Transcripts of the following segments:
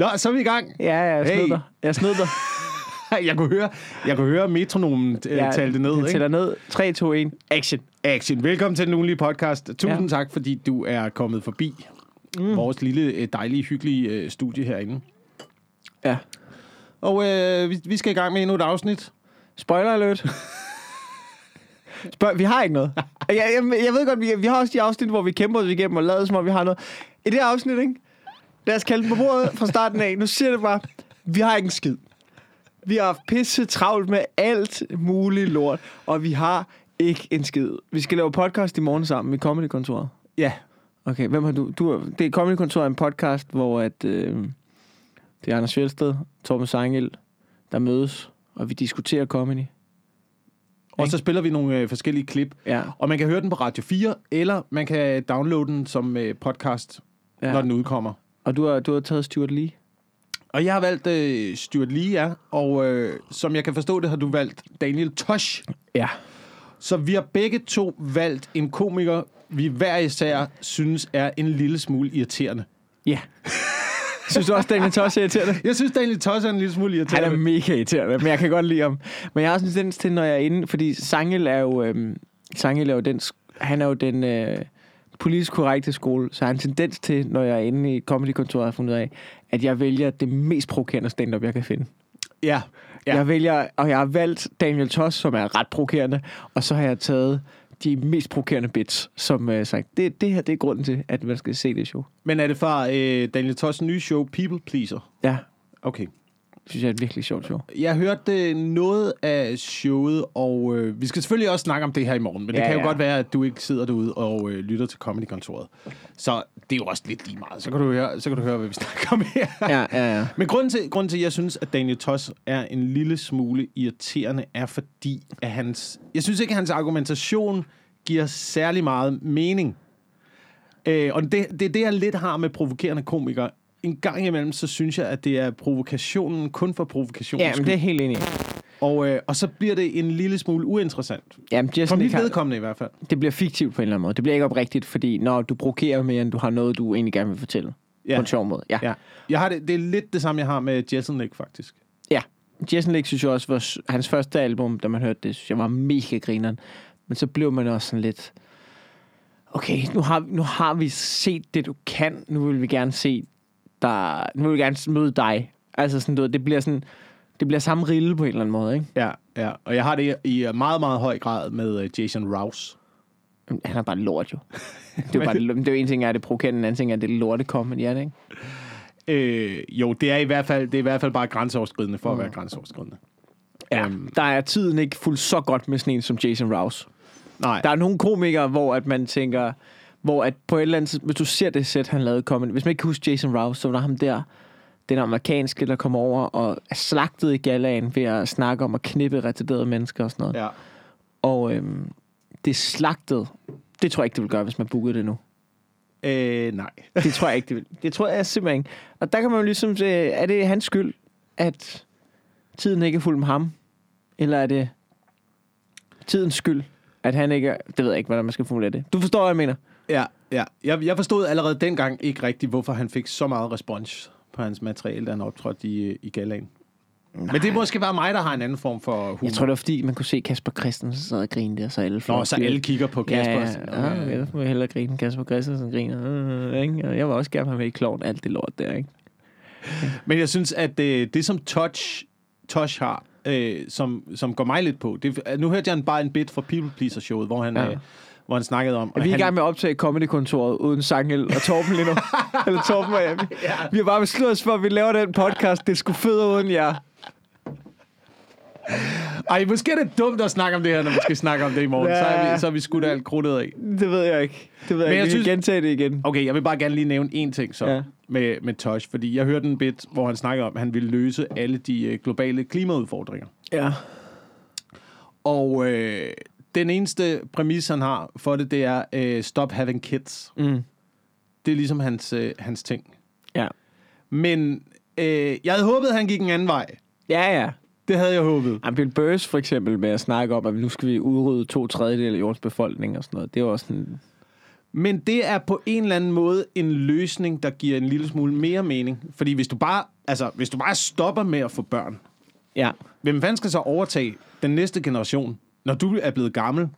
Nå, så er vi i gang. Ja, jeg snød Hey. dig. Jeg snød dig. Jeg kunne høre, jeg kunne høre metronomen øh, Jeg tale det ned. Ikke? tæller ned. 3, 2, 1. Action. Action. Velkommen til den ugenlige podcast. Tusind Ja. tak, fordi du er kommet forbi mm. vores lille, øh, dejlige, hyggelige øh, studie herinde. Ja. Og øh, vi, vi skal i gang med endnu et afsnit. Spoiler alert. Spørg, vi har ikke noget. Jeg, jeg, jeg ved godt, vi, vi har også de afsnit, hvor vi kæmper os igennem og lader som om, vi har noget. I det afsnit, ikke? Lad os kalde den på bordet fra starten af. Nu siger det bare. Vi har ikke en skid. Vi har haft pisse travlt med alt muligt lort, og vi har ikke en skid. Vi skal lave podcast i morgen sammen i Comedy-kontoret. Ja. Okay, hvem har du? du er, det er Comedy Kontor er en podcast, hvor at, øh, det er Anders Fjeldsted, Torben Sangel, der mødes, og vi diskuterer comedy. Og så spiller vi nogle øh, forskellige klip. Ja. Og man kan høre den på Radio 4, eller man kan downloade den som øh, podcast, ja. når den udkommer. Og du har, du har taget Stuart Lee. Og jeg har valgt øh, Stuart Lee, ja. Og øh, som jeg kan forstå det, har du valgt Daniel Tosh. Ja. Så vi har begge to valgt en komiker, vi hver især synes er en lille smule irriterende. Ja. Synes du også, Daniel Tosh er irriterende? Jeg synes, Daniel Tosh er en lille smule Han irriterende. er mega irriterende, men jeg kan godt lide ham. Men jeg har også en tendens til, når jeg er inde, fordi Sangel er jo, øhm, Sangel er jo den, han er jo den øh, politisk korrekte skole, så jeg har en tendens til, når jeg er inde i comedykontoret, har jeg fundet af, at jeg vælger det mest provokerende stand-up, jeg kan finde. Ja. Ja. Jeg vælger, og jeg har valgt Daniel Toss, som er ret provokerende, og så har jeg taget de mest provokerende bits, som uh, sagt, det, det her det er grunden til, at man skal se det show. Men er det fra øh, Daniel Toshs nye show, People Pleaser? Ja, Okay. Det synes jeg er et virkelig sjovt show. Jeg hørte øh, noget af showet, og øh, vi skal selvfølgelig også snakke om det her i morgen, men det Ja, kan jo ja. godt være, at du ikke sidder derude og øh, lytter til Comedy-kontoret. Så det er jo også lidt lige meget. Så kan du høre, så kan du høre hvad vi snakker om her. Ja, ja, ja. Men grunden til, grunden til, at jeg synes, at Daniel Toss er en lille smule irriterende, er fordi, at hans... Jeg synes ikke, at hans argumentation giver særlig meget mening. Øh, og det, det er det, jeg lidt har med provokerende komikere. En gang imellem, så synes jeg, at det er provokationen kun for provokationens Ja, men det er helt enig. Og, øh, og så bliver det en lille smule uinteressant. Jamen, For Jason mit Nick har, vedkommende i hvert fald. det bliver fiktivt på en eller anden måde. Det bliver ikke oprigtigt, fordi når du provokerer mere, end du har noget, du egentlig gerne vil fortælle. Ja. På en sjov måde. Ja. Ja. Jeg har det, det er lidt det samme, jeg har med Jason Nick, faktisk. ja. Jason Leigh synes jeg også, var, hans første album, da man hørte det, synes jeg var mega grineren. Men så blev man også sådan lidt, okay, nu har, nu har vi set det, du kan. Nu vil vi gerne se dig. Nu vil vi gerne møde dig. Altså sådan, du ved, det bliver sådan, det bliver samme rille på en eller anden måde, ikke? Ja, ja. Og jeg har det i meget, meget høj grad med øh, Jason Rouse. Han er bare lort, jo. Det er bare, det er jo en ting, er det provokerende, en anden ting er det lorte comedy, er det ikke? Øh, jo, det er i hvert fald, det er i hvert fald bare grænseoverskridende for at være grænseoverskridende. Ja. Øhm. Der er tiden ikke fuldt så godt med sådan en som Jason Rouse. Nej, Der er nogle komikere, hvor at man tænker, hvor at på et eller andet hvis du ser det sæt, han lavede comedy, hvis man ikke kan huske Jason Rouse, så var der ham der, den amerikanske, der kommer over og er slagtet i galaen ved at snakke om at knippe retarderede mennesker og sådan noget. Ja. ja. Og øhm, det er slagtet. Det tror jeg ikke, det vil gøre, hvis man bookede det nu. Øh, nej. Det tror jeg ikke, det vil. Det tror jeg simpelthen ikke. Og der kan man jo ligesom se, er det hans skyld, at tiden ikke er fuld med ham? Eller er det tidens skyld, at han ikke er... Det ved jeg ikke, hvordan man skal formulere det. Du forstår, hvad jeg mener? Ja, ja. Jeg, jeg forstod allerede dengang ikke rigtigt, hvorfor han fik så meget respons på hans materiale, da han optrådte i, i galaen. Men det er måske bare mig, der har en anden form for humor. Jeg tror, det var fordi, man kunne se Kasper Christensen sidde og grine der, så alle Nå, så alle kigger på Kasper. Ja, ja, ja, må jeg hellere grine. Kasper Christensen griner. Øh, ikke? Og jeg vil også gerne have med i klovn alt det lort der, ikke? Men jeg synes, at øh, det, som Touch, Tosh har, øh, som, som går mig lidt på, det, nu hørte jeg bare en bit fra People Pleaser showet, hvor han, Ja. ja. øh, hvor han snakkede om... Er vi er i han, gang med at optage Comedy-kontoret uden Sangel og Torben lige nu? Eller Torben og jeg. Vi, ja. vi har bare besluttet os for, at vi laver den podcast. Det skulle fedt uden jer. Ej, måske er det dumt at snakke om det her, når vi skal snakke om det i morgen. Ja. Så er vi, så er vi skudt alt krudtet af. Det ved jeg ikke. Det ved jeg Men ikke. jeg Vi synes- gentage det igen. Okay, jeg vil bare gerne lige nævne én ting så Ja. ja. med, med Tosh, fordi jeg hørte en bit, hvor han snakkede om, at han ville løse alle de øh, globale klimaudfordringer. Ja. Og øh, den eneste præmis, han har for det, det er øh, stop having kids. Mm. Det er ligesom hans, øh, hans ting. Ja. Men øh, jeg havde håbet, at han gik en anden vej. Ja, ja. Det havde jeg håbet. Ej, Bill Burrs for eksempel med at snakke om, at nu skal vi udrydde to tredjedel af jordens befolkning og sådan noget. Det var også sådan... Men det er på en eller anden måde en løsning, der giver en lille smule mere mening. Fordi hvis du bare, altså, hvis du bare stopper med at få børn, Ja. hvem fanden skal så overtage den næste generation, når du er blevet gammel?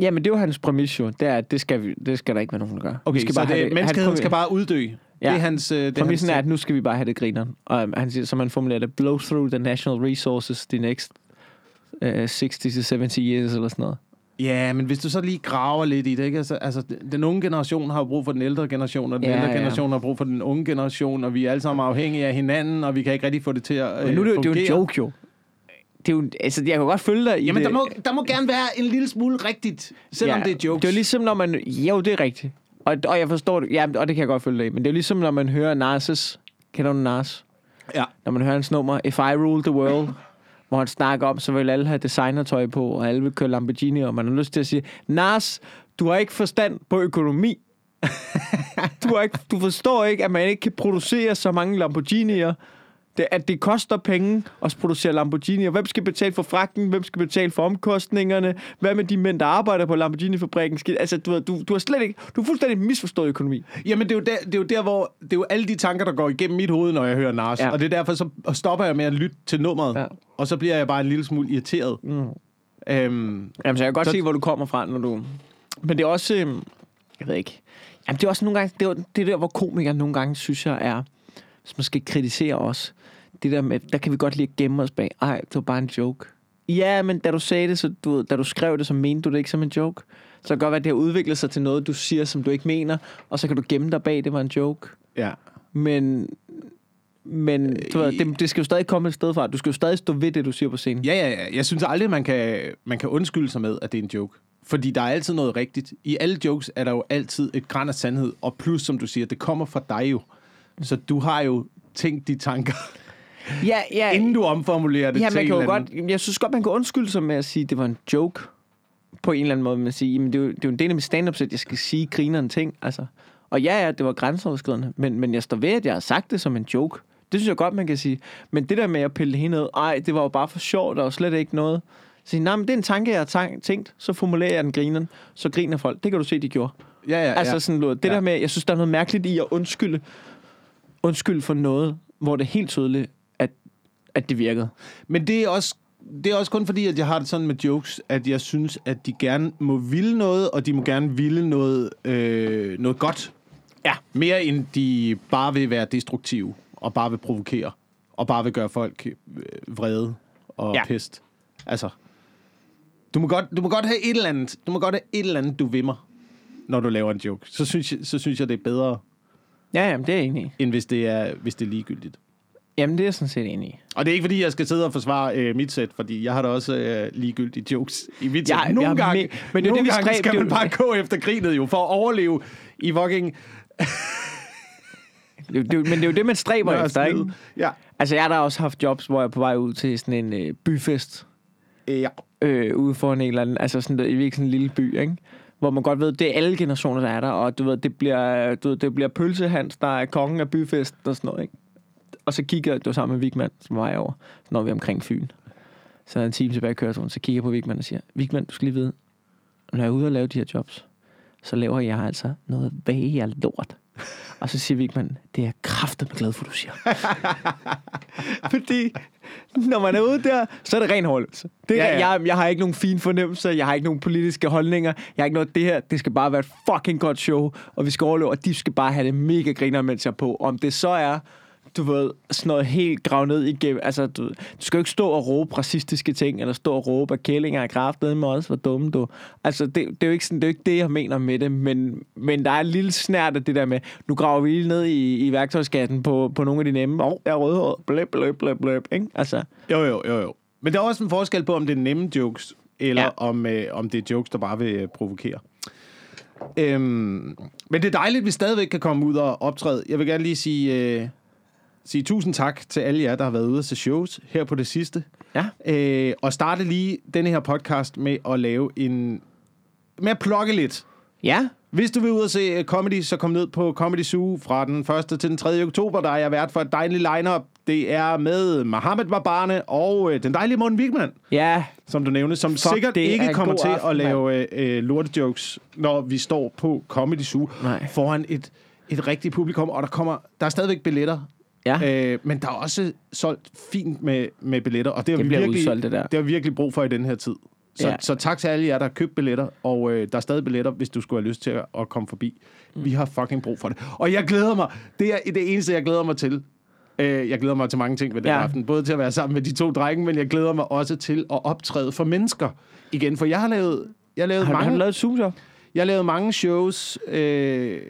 Ja, men det er jo hans præmis jo. Det er, at det skal, vi, det skal der ikke være nogen, der gør. Okay, vi skal så bare det, det, menneskeheden skal bare uddø. Ja. Det er hans... øh, Det er Præmissen hans, er, at nu skal vi bare have det grineren. Og øhm, han siger, som han formulerer det, blow through the national resources the next uh, 60 to 70 years, eller sådan noget. Ja, men hvis du så lige graver lidt i det, ikke? Altså, altså, den unge generation har brug for den ældre generation, og den Ja, ældre ja. generation har brug for den unge generation, og vi er alle sammen afhængige af hinanden, og vi kan ikke rigtig få det til at øh, Men nu er det, jo- det er jo en joke, jo. Det er jo, altså, jeg kan godt følge dig i Jamen, det. der må, der må gerne være en lille smule rigtigt, selvom det er jokes. Det er jo ligesom, når man... Jo, det er rigtigt. Og, og jeg forstår det. Ja, og det kan jeg godt følge dig i. Men det er jo ligesom, når man hører Narses. Kender du Nars? Ja. Når man hører hans nummer, If I Rule the World, hvor han snakker om, så vil alle have designertøj på, og alle vil køre Lamborghini, og man har lyst til at sige, Nars, du har ikke forstand på økonomi. du, har ikke, du forstår ikke, at man ikke kan producere så mange Lamborghinier. Det, at det koster penge at producere Lamborghinier. Hvem skal betale for fragten? Hvem skal betale for omkostningerne? Hvad med de mænd, der arbejder på Lamborghini-fabrikken? Altså, du, du, du har slet ikke... Du har fuldstændig misforstået økonomi. Jamen, det er, jo der, det er jo der, hvor... Det er jo alle de tanker, der går igennem mit hoved, når jeg hører Nars. Ja. Og det er derfor, så stopper jeg med at lytte til nummeret. Ja. Og så bliver jeg bare en lille smule irriteret. Mm. Øhm, Jamen, så jeg kan godt Så- se, hvor du kommer fra, når du... Men det er også... øhm, Jeg ved ikke. Jamen, det er også nogle gange... Det er, det er der, hvor komikere nogle gange, synes jeg, er... Hvis man skal kritisere os. Det der med... Der kan vi godt lige gemme os bag. Ej, det var bare en joke. Ja, men da du sagde det, så du, da du skrev det, så mente du det ikke som en joke. Så det kan godt være, at det har udviklet sig til noget, du siger, som du ikke mener, og så kan du gemme dig bag, det var en joke. ja. Men, men du ved, det, det skal jo stadig komme et sted fra. Du skal jo stadig stå ved det, du siger på scenen. Ja, ja, ja. Jeg synes aldrig, man kan, man kan undskylde sig med, at det er en joke. Fordi der er altid noget rigtigt. I alle jokes er der jo altid et græn af sandhed. Og plus, som du siger, det kommer fra dig jo. Så du har jo tænkt de tanker, Ja, ja, inden du omformulerer det Ja, til man kan jo godt, jeg synes godt, man kan undskylde sig med at sige, at det var en joke. På en eller anden måde, men at sige, jamen, det, er jo, det er jo en del af mit stand-up set, jeg skal sige grineren ting. Altså. Og ja, ja, det var grænseoverskridende, men, men jeg står ved, at jeg har sagt det som en joke. Det synes jeg godt, man kan sige. Men det der med at pille hele ned, ej, det var jo bare for sjovt, og slet ikke noget. Så sige, nej, men det er en tanke, jeg har tænkt, så formulerer jeg den grineren, så griner folk. Det kan du se, de gjorde. Ja, ja, Altså ja. sådan noget. Det Ja. der med, jeg synes, der er noget mærkeligt i at undskylde, undskylde for noget, hvor det er helt tydeligt, at, det virkede. Men det er også det er også kun fordi, at jeg har det sådan med jokes, at jeg synes, at de gerne må ville noget, og de må gerne ville noget, øh, noget godt. Ja. Mere end de bare vil være destruktive, og bare vil provokere, og bare vil gøre folk øh, vrede og Ja. pest. Altså, du må, godt, du må godt have et eller andet, du må godt have et eller andet, du vimmer, når du laver en joke. Så synes jeg, så synes jeg det er bedre, Ja, jamen, det er enig end hvis det er, hvis det er ligegyldigt. Jamen, det er jeg sådan set enig i. Og det er ikke, fordi jeg skal sidde og forsvare øh, mit sæt, fordi jeg har da også øh, ligegyldige jokes i mit sæt. Nogle jeg gange, men det er nogle det, vi gange skal det man bare gå efter grinet jo, for at overleve i fucking Det, det, men det er jo det, man stræber efter, ikke? Ja. Altså, jeg har da også haft jobs, hvor jeg er på vej ud til sådan en øh, byfest, ja. øh, ude foran en eller anden, altså sådan, der, i virkelig sådan en lille by, ikke? Hvor man godt ved, det er alle generationer, der er der, og du ved, det bliver, du ved, det bliver pølsehans, der er kongen af byfesten og sådan noget, ikke? Og så kigger jeg, det var sammen med Vigman, som var over, så når vi omkring Fyn. Så er en time tilbage i kørselen, så kigger jeg på Vigman og siger, Vigman, du skal lige vide, når jeg er ude og lave de her jobs, så laver jeg altså noget af lort. Og så siger Vigman, det er kraftet med glad for, du siger. Fordi når man er ude der, så er det ren overlevelse. Det ja. ja. Jeg, jeg har ikke nogen fine fornemmelser, jeg har ikke nogen politiske holdninger, jeg har ikke noget det her. Det skal bare være et fucking godt show, og vi skal overleve, og de skal bare have det mega griner, mens jeg er på. Om det så er du ved, sådan noget helt gravet ned igennem. Altså, du, du skal jo ikke stå og råbe racistiske ting, eller stå og råbe, at kællinger er kraftet med os, hvor dumme du. Altså, det, det, er jo ikke sådan, det er jo ikke det, jeg mener med det, men, men der er en lille snært af det der med, nu graver vi lige ned i, i værktøjskatten på, på nogle af de nemme. Åh, oh, jeg er rødhåret. Bløb, bløb, bløb, bløb, ikke? Altså, Jo, jo, jo, jo. Men der er også en forskel på, om det er nemme jokes, eller ja. om, øh, om det er jokes, der bare vil øh, provokere. Øhm, men det er dejligt, at vi stadigvæk kan komme ud og optræde. Jeg vil gerne lige sige, øh, sige tusind tak til alle jer, der har været ude til shows her på det sidste. ja. Øh, og starte lige denne her podcast med at lave en... med at plukke lidt. Ja, Hvis du vil ud og se øh, comedy, så kom ned på Comedy Zoo fra den 1. til den 3. oktober. Der er jeg vært for et dejligt lineup. Det er med Mohammed Barbane og øh, den dejlige Morten Wigman, Ja, som du nævnte, som Fuck, sikkert er ikke kommer til aften, at lave øh, øh, lortejokes, når vi står på Comedy Zoo Nej. foran et, et rigtigt publikum. Og der kommer der er stadigvæk billetter. Ja. Øh, men der er også solgt fint med, med billetter, og det har Det vi virkelig, udsolgt, det der. det har vi virkelig brug for i den her tid. Så, Ja. så tak til alle jer, der har købt billetter, og øh, der er stadig billetter, hvis du skulle have lyst til at, at komme forbi. Mm. Vi har fucking brug for det. Og jeg glæder mig. Det er det eneste, jeg glæder mig til. Øh, jeg glæder mig til mange ting ved den Ja. aften. Både til at være sammen med de to drenge, men jeg glæder mig også til at optræde for mennesker igen. For jeg har lavet, jeg har lavet Har, har mange... du lavet et zoom så? Jeg har lavet mange shows. Øh,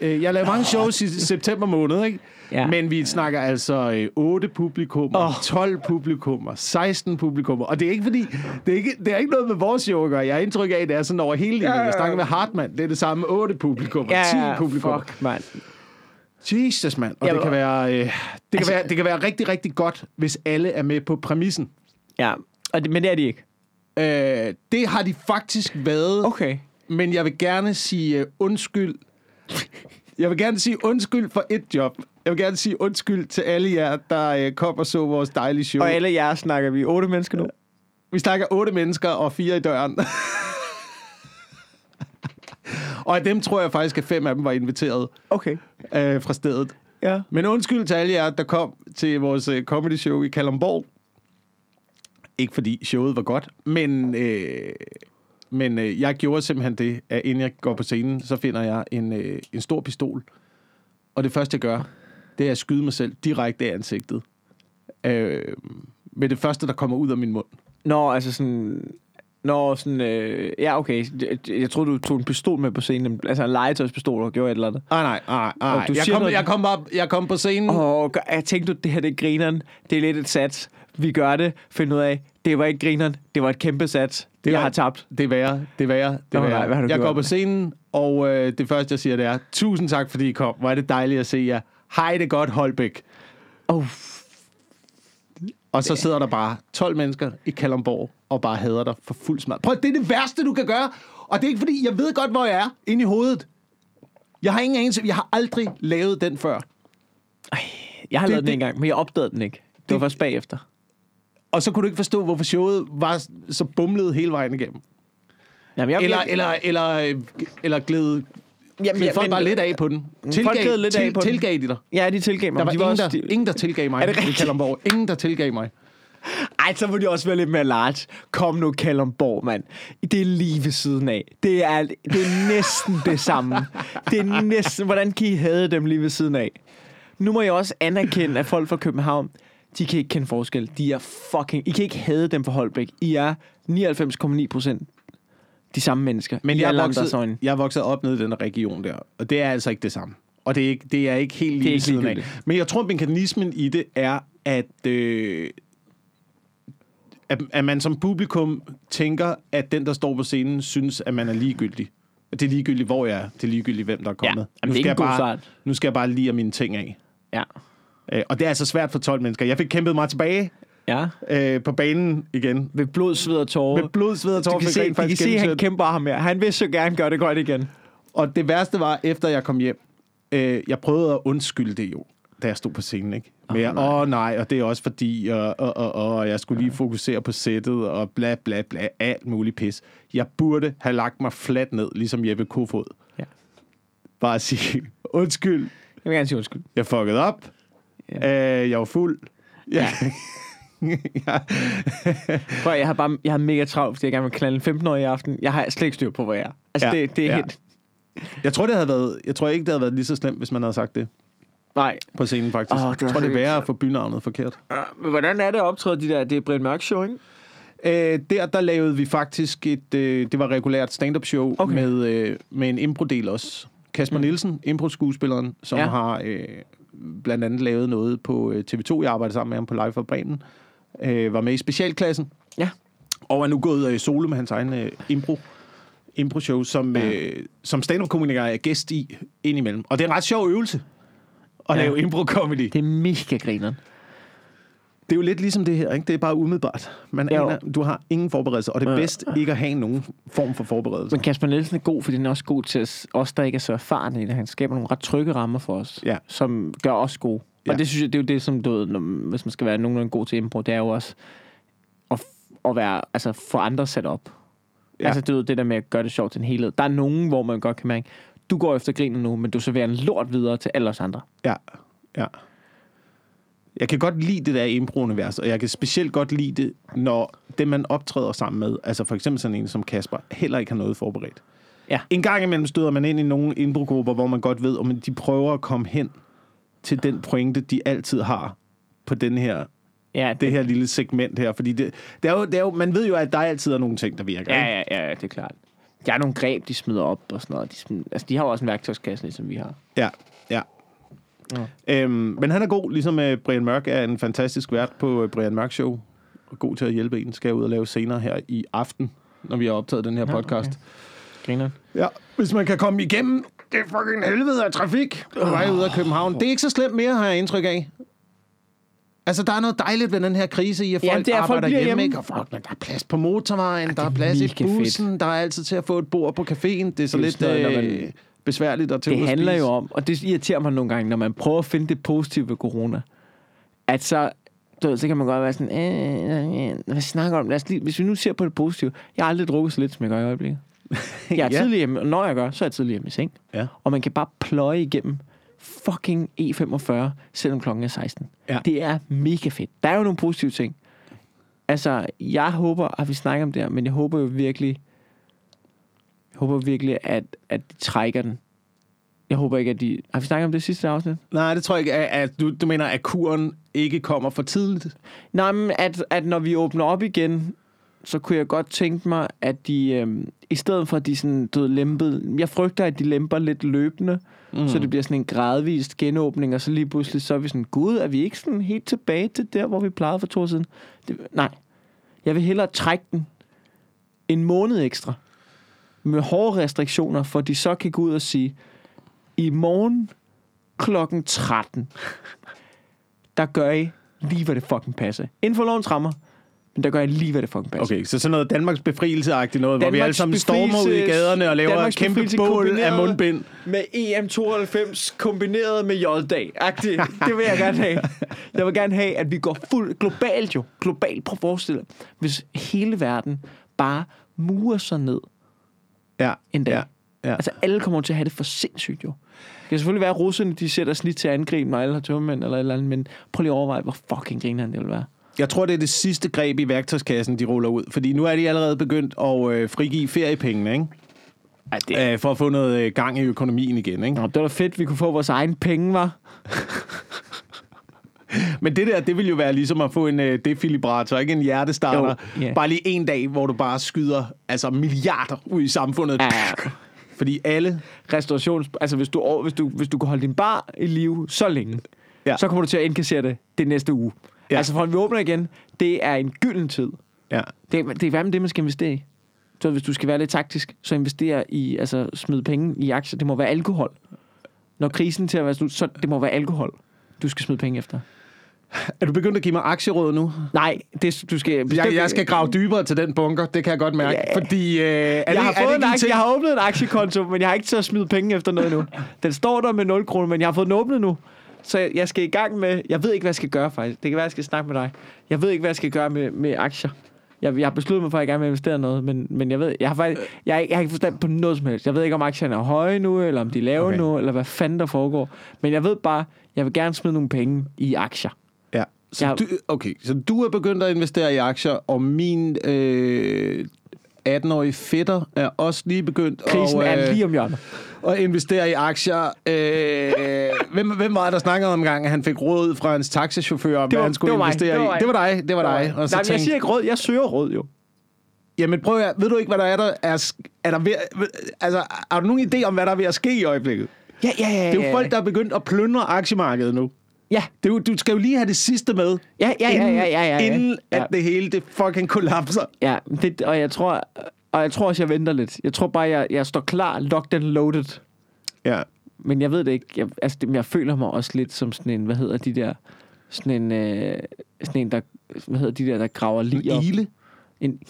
øh, jeg har lavet mange shows i september måned, ikke? Ja. Men vi snakker altså øh, 8 publikummer, oh. 12 publikummer, 16 publikummer. Og det er ikke fordi, det er ikke, det er ikke noget med vores show at gøre. Jeg har indtryk af, at det er sådan over hele linjen. Ja, ja, ja. Jeg snakker med Hartmann, det er det samme 8 publikummer, 10 publikummer. fuck, mand. Jesus, mand. Og Ja, det kan være... Øh, det, kan Altså- være, det kan være rigtig, rigtig godt, hvis alle er med på præmissen. Ja, og det, men det er de ikke. Øh, det har de faktisk været. Okay. Men jeg vil gerne sige uh, undskyld. Jeg vil gerne sige undskyld for et job. Jeg vil gerne sige undskyld til alle jer, der uh, kom og så vores dejlige show. Og alle jer snakker vi otte mennesker nu. Vi snakker otte mennesker og fire i døren. og af dem tror jeg faktisk, at fem af dem var inviteret Okay. uh, fra stedet. Ja. Men undskyld til alle jer, der kom til vores uh, comedy show i Kalundborg. Ikke fordi showet var godt, men, øh, men øh, jeg gjorde simpelthen det, at inden jeg går på scenen, så finder jeg en, øh, en stor pistol. Og det første, jeg gør, det er at skyde mig selv direkte af ansigtet. Øh, med det første, der kommer ud af min mund. Nå, altså sådan... Nå, sådan... Øh, ja, okay. Jeg, jeg troede, du tog en pistol med på scenen. Altså en legetøjspistol og gjorde et eller andet. Ah, nej, nej, nej. Du Jeg kom, noget- jeg, kom bare, jeg kom på scenen. Og jeg tænkte, det her det er grineren. Det er lidt et sats. Vi gør det. Find ud af, det var ikke grineren. Det var et kæmpe sats. Det jeg var- har tabt. Det er værre, det er værre, det er værre. nej, jeg går på scenen, og øh, det første, jeg siger, det er, tusind tak, fordi I kom. Hvor er det dejligt at se jer. Hej det godt, Holbæk. Oh, Og så sidder der bare 12 mennesker i Kalundborg og bare hader dig for fuld smad. Prøv, det er det værste, du kan gøre. Og det er ikke fordi, jeg ved godt, hvor jeg er inde i hovedet. Jeg har ingen anelse. Jeg har aldrig lavet den før. jeg har Det- lavet den det- en gang, men jeg opdagede den ikke. Det, Det- var først bagefter. Og så kunne du ikke forstå, hvorfor showet var så bumlet hele vejen igennem. Jamen, jeg, Eller, jeg, eller, eller, øh, eller gled, jamen, gled folk bare lidt af på den. Folk gled lidt af på den. tilgav de dig. Ja, de tilgav mig. Der var, de ingen, også, der, de, ingen, der tilgav mig Er det rigtigt? Kalundborg. Ingen, der tilgav mig. Ej, så må de også være lidt mere large. Kom nu, Kalundborg, mand. Det er lige ved siden af. Det er, det er næsten det samme. Det er næsten... Hvordan kan I have dem lige ved siden af? Nu må jeg også anerkende, at folk fra København, de kan ikke kende forskel. De er fucking... I kan ikke have dem fra Holbæk. I er 99,9 procent de samme mennesker. Men jeg er, vokset, jeg er vokset op nede i den region der, og det er altså ikke det samme. Og det er ikke, det er ikke helt lige siden af. Men jeg tror, mekanismen i det er, at, øh, at, at man som publikum tænker, at den, der står på scenen, synes, at man er ligegyldig. Det er ligegyldigt, hvor jeg er. Det er ligegyldigt, hvem der er Ja, kommet. jamen, det er skal god jeg bare, start. nu skal jeg bare lige mine ting af. Ja. Øh, og det er altså svært for 12 mennesker. Jeg fik kæmpet mig tilbage Ja. øh, på banen igen. Ved blod, sved og tårer. Med blod, sved og Du tårer. kan fik se, de kan se, han kæmper ham her. Han vil så gerne gøre det godt igen. Og det værste var, efter jeg kom hjem, øh, jeg prøvede at undskylde det jo, da jeg stod på scenen, ikke? Med, åh oh, oh, nej, og det er også fordi, og, og, og, og jeg skulle lige fokusere på sættet, og bla bla bla, alt muligt pis. Jeg burde have lagt mig fladt ned, ligesom Jeppe Kofod. Ja. Bare at sige, undskyld, Jeg vil gerne sige undskyld. jeg fuckede op, ja. øh, jeg var fuld. Ja. ja. For jeg har bare jeg har mega travlt, fordi jeg gerne vil knalde en 15 år i aften. Jeg har slet ikke styr på, hvor jeg er. Altså, Ja, ja, det, det er ja. ja. helt... Jeg tror, det havde været, jeg tror ikke, det havde været lige så slemt, hvis man havde sagt det Nej. på scenen, faktisk. Oh, jeg tror, det er værre at få bynavnet forkert. Men hvordan er det at optræde de der... Det er Brian Mørk Show, ikke? Øh, der, der lavede vi faktisk et, øh, det var regulært stand-up show Okay. med, øh, med en impro-del også. Kasper mm. Nielsen, impro-skuespilleren, som ja. Ja. har øh, blandt andet lavet noget på øh, TV2. Jeg arbejdede sammen med ham på Live for Bremen. Øh, var med i specialklassen. Ja. Og er nu gået øh, solo med hans egen øh, impro impro-show, som, ja. Øh, som stand-up-komiker er gæst i indimellem. Og det er en ret sjov øvelse at ja. Lave impro-comedy. Det er mega grineren. Det er jo lidt ligesom det her, ikke? Det er bare umiddelbart. Man aner, du har ingen forberedelse, og det er Ja. bedst ikke at have nogen form for forberedelse. Men Kasper Nielsen er god, fordi han er også god til at, os, der ikke er så erfarne i det. Han skaber nogle ret trygge rammer for os, Ja. som gør os gode. Ja. Og det synes jeg, det er jo det, som du ved, når, hvis man skal være nogenlunde god til impro, det er jo også at, at være, altså få andre sat op. Ja. Altså du ved, det der med at gøre det sjovt til en helhed. Der er nogen, hvor man godt kan mærke, du går efter grinen nu, men du serverer en lort videre til alle os andre. Ja, ja. Jeg kan godt lide det der impro-univers, og jeg kan specielt godt lide det, når det, man optræder sammen med, altså for eksempel sådan en som Kasper, heller ikke har noget forberedt. Ja. En gang imellem støder man ind i nogle impro-grupper, hvor man godt ved, at de prøver at komme hen til den pointe, de altid har på den her, Ja, det her lille segment her. Fordi det, det, er jo, det er jo, man ved jo, at der altid er nogle ting, der virker. ikke? Ja, ja, ja, det er klart. Der er nogle greb, de smider op og sådan noget. De, smider, altså, de har jo også en værktøjskasse, ligesom vi har. Ja, ja. Ja. Øhm, men han er god, ligesom uh, Brian Mørk er en fantastisk vært på uh, Brian Mørk Show. Og god til at hjælpe en. Skal jeg ud og lave senere her i aften, når vi har optaget den her Ja, podcast. okay. Griner. Ja, hvis man kan komme igennem det er fucking helvede af trafik på vej ud af København. Det er ikke så slemt mere, har jeg indtryk af. Altså, der er noget dejligt ved den her krise i, at folk Jamen, det er, at folk arbejder bliver hjemme, hjemme. ikke? Og folk, men der er plads på motorvejen, der er er plads i mega fedt. bussen, der er altid til at få et bord på caféen. Det er så Det er lidt sådan noget, øh, man- besværligt at tage ud Det og handler spise. jo om, og det irriterer mig nogle gange, når man prøver at finde det positive ved corona, at så, du ved, så kan man godt være sådan, øh, øh, hvad snakker om? Lad os lige, hvis vi nu ser på det positive, jeg har aldrig drukket så lidt, som jeg gør i øjeblikket. Jeg er Ja. tidlig hjemme, og når jeg gør, så er jeg tidlig hjemme i seng. Ja. Og man kan bare pløje igennem fucking E45, selvom klokken er 16. Ja. Det er mega fedt. Der er jo nogle positive ting. Altså, jeg håber, at vi snakker om det her, men jeg håber jo virkelig, jeg håber virkelig, at, at de trækker den. Jeg håber ikke, at de... Har vi snakket om det sidste afsnit? Nej, det tror jeg ikke. At, at du, du mener, at kuren ikke kommer for tidligt? Nej, men at, at når vi åbner op igen, så kunne jeg godt tænke mig, at de, øhm, i stedet for at de sådan, du ved, lempede, jeg frygter, at de lemper lidt løbende, mm. så det bliver sådan en gradvist genåbning, og så lige pludselig, så er vi sådan, gud, er vi ikke sådan helt tilbage til der, hvor vi plejede for to år siden? Det, nej, jeg vil hellere trække den en måned ekstra, med hårde restriktioner, for de så kan gå ud og sige, i morgen klokken 13, der gør I lige, hvad det fucking passer. Inden for lovens rammer, men der gør jeg lige, hvad det fucking passer. Okay, så sådan noget Danmarks befrielse-agtigt noget, hvor vi Danmarks alle sammen stormer ud i gaderne og laver et Danmarks kæmpe bål af mundbind. Med EM92 kombineret med J-dag. Agtigt. Det vil jeg gerne have. Jeg vil gerne have, at vi går fuld globalt jo. Globalt. Prøv at forestille hvis hele verden bare murer sig ned Ja, en dag. ja, ja. Altså, alle kommer til at have det for sindssygt jo. Det kan selvfølgelig være, at russerne de sætter snit til at angribe, når alle har tømmermænd eller et eller andet, men prøv lige at overveje, hvor fucking griner det vil være. Jeg tror, det er det sidste greb i værktøjskassen, de ruller ud. Fordi nu er de allerede begyndt at øh, frigive feriepengene, ikke? Ej, det, Øh, for at få noget øh, gang i økonomien igen, ikke? Nå, det var fedt, vi kunne få vores egen penge, var. Men det der, det vil jo være ligesom at få en øh, defibrillator, ikke en hjertestarter. Jo, ja. Bare lige en dag, hvor du bare skyder altså milliarder ud i samfundet. Ja, ja. Fordi alle... Restaurations... Altså, hvis du, hvis du, hvis du kan holde din bar i live så længe, Ja. ja. så kommer du til at indkassere det det næste uge. Ja. Altså, for vi åbner igen, det er en gylden tid. Ja. Det, er- det er hvad med det, man skal investere i. Så hvis du skal være lidt taktisk, så investere i, altså smid penge i aktier. Det må være alkohol. Når krisen til at være slut, så det må være alkohol, du skal smide penge efter. Er du begyndt at give mig aktieråd nu? Nej, det, du skal... Jeg, jeg skal grave dybere til den bunker, det kan jeg godt mærke. Ja. Fordi... Øh, er jeg, det, har er det fået ikke en aktie, jeg har åbnet en aktiekonto, men jeg har ikke til at smide penge efter noget nu. Den står der med 0 kroner, men jeg har fået den åbnet nu. Så jeg- skal i gang med... Jeg ved ikke, hvad jeg skal gøre, faktisk. Det kan være, jeg skal snakke med dig. Jeg ved ikke, hvad jeg skal gøre med, med aktier. Jeg, jeg har besluttet mig for, at jeg gerne vil investere noget, men, men jeg ved, jeg har, faktisk, jeg, jeg har ikke forstand på noget som helst. Jeg ved ikke, om aktierne er høje nu, eller om de er lave okay. nu, eller hvad fanden der foregår. Men jeg ved bare, jeg vil gerne smide nogle penge i aktier. Ja. Så Jeg- du, okay, så du er begyndt at investere i aktier, og min øh, 18-årige fætter er også lige begyndt Krisen at, er lige om hjørnet. at investere i aktier. Øh, hvem, hvem var det, der snakkede om gang, at han fik råd fra hans taxichauffør, om Det hvad var- han skulle det var mig. investere Det var i? mig. Det var dig, det var dig. Og så Nej, men jeg tænkte, siger ikke råd, jeg søger råd jo. jamen prøv at, ved du ikke, hvad der er, der er, er der ved, altså, har du nogen idé om, hvad der er ved at ske i øjeblikket? Ja, ja, ja. Det er jo folk, der er begyndt at plyndre aktiemarkedet nu. Ja, Det jo, du skal jo lige have det sidste med, ja, ja, ja, inden, ja, ja, ja. inden ja. at det hele det fucking kollapser. Ja, det, og jeg tror, og jeg tror også, jeg venter lidt. Jeg tror bare, jeg, jeg står klar, locked and loaded. Ja. Men jeg ved det ikke. Jeg, altså, det, men jeg føler mig også lidt som sådan en, hvad hedder de der Sådan en, øh, sådan en der, hvad hedder de der, der graver lige op. Ile. En,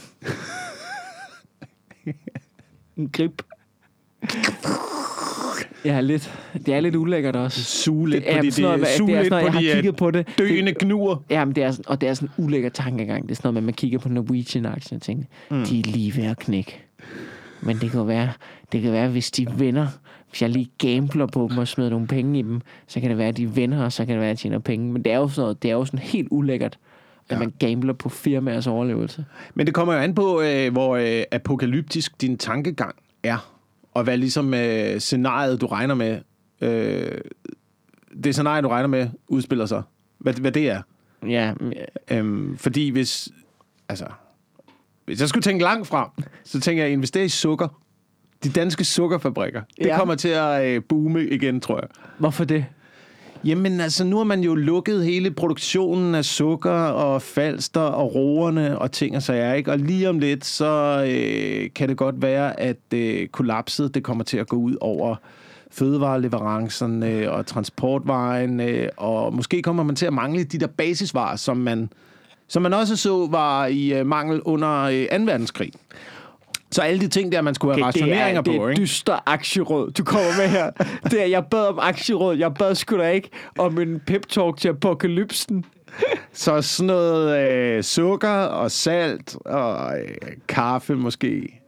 en grip. Ja, lidt. Det er lidt ulækkert også. Suge lidt Det er på de, sådan noget, de, med- suge det er lidt sådan noget, på jeg de har kigget på det. døende gnuer. Ja, men det er, sådan- og det er sådan en ulækker tankegang. Det er sådan noget man kigger på Norwegian-aktien og tænker, mm. de er lige ved at knække. Men det kan være, det kan være, hvis de vinder, hvis jeg lige gambler på dem og smider nogle penge i dem, så kan det være, at de vinder, og så kan det være, at jeg tjener penge. Men det er jo sådan, noget, det er jo sådan helt ulækkert, at Ja. man gambler på firmaers overlevelse. Men det kommer jo an på, øh, hvor øh, apokalyptisk din tankegang er. Og hvad ligesom øh, scenariet, du regner med, øh, det scenarie, du regner med, udspiller sig. Hvad, hvad det er. Ja, men, Øhm, fordi hvis, altså, hvis jeg skulle tænke langt frem, så tænker jeg at investere i sukker. De danske sukkerfabrikker. Det Ja. kommer til at øh, boome igen, tror jeg. hvorfor det? Jamen altså, nu har man jo lukket hele produktionen af sukker og falster og roerne og ting og sager, ikke? Og lige om lidt, så øh, kan det godt være, at øh, kollapset, det kommer til at gå ud over fødevareleverancerne øh, og transportvejen, øh, og måske kommer man til at mangle de der basisvarer, som man, som man også så var i øh, mangel under øh, 2. verdenskrig. Så alle de ting der, man skulle have Okay, det rationeringer er, det på, er ikke? dyster aktieråd, du kommer med her. Det er, jeg bad om aktieråd, jeg bad sgu da ikke om en pep-talk til apokalypsen. Så sådan noget øh, sukker og salt og øh, kaffe måske.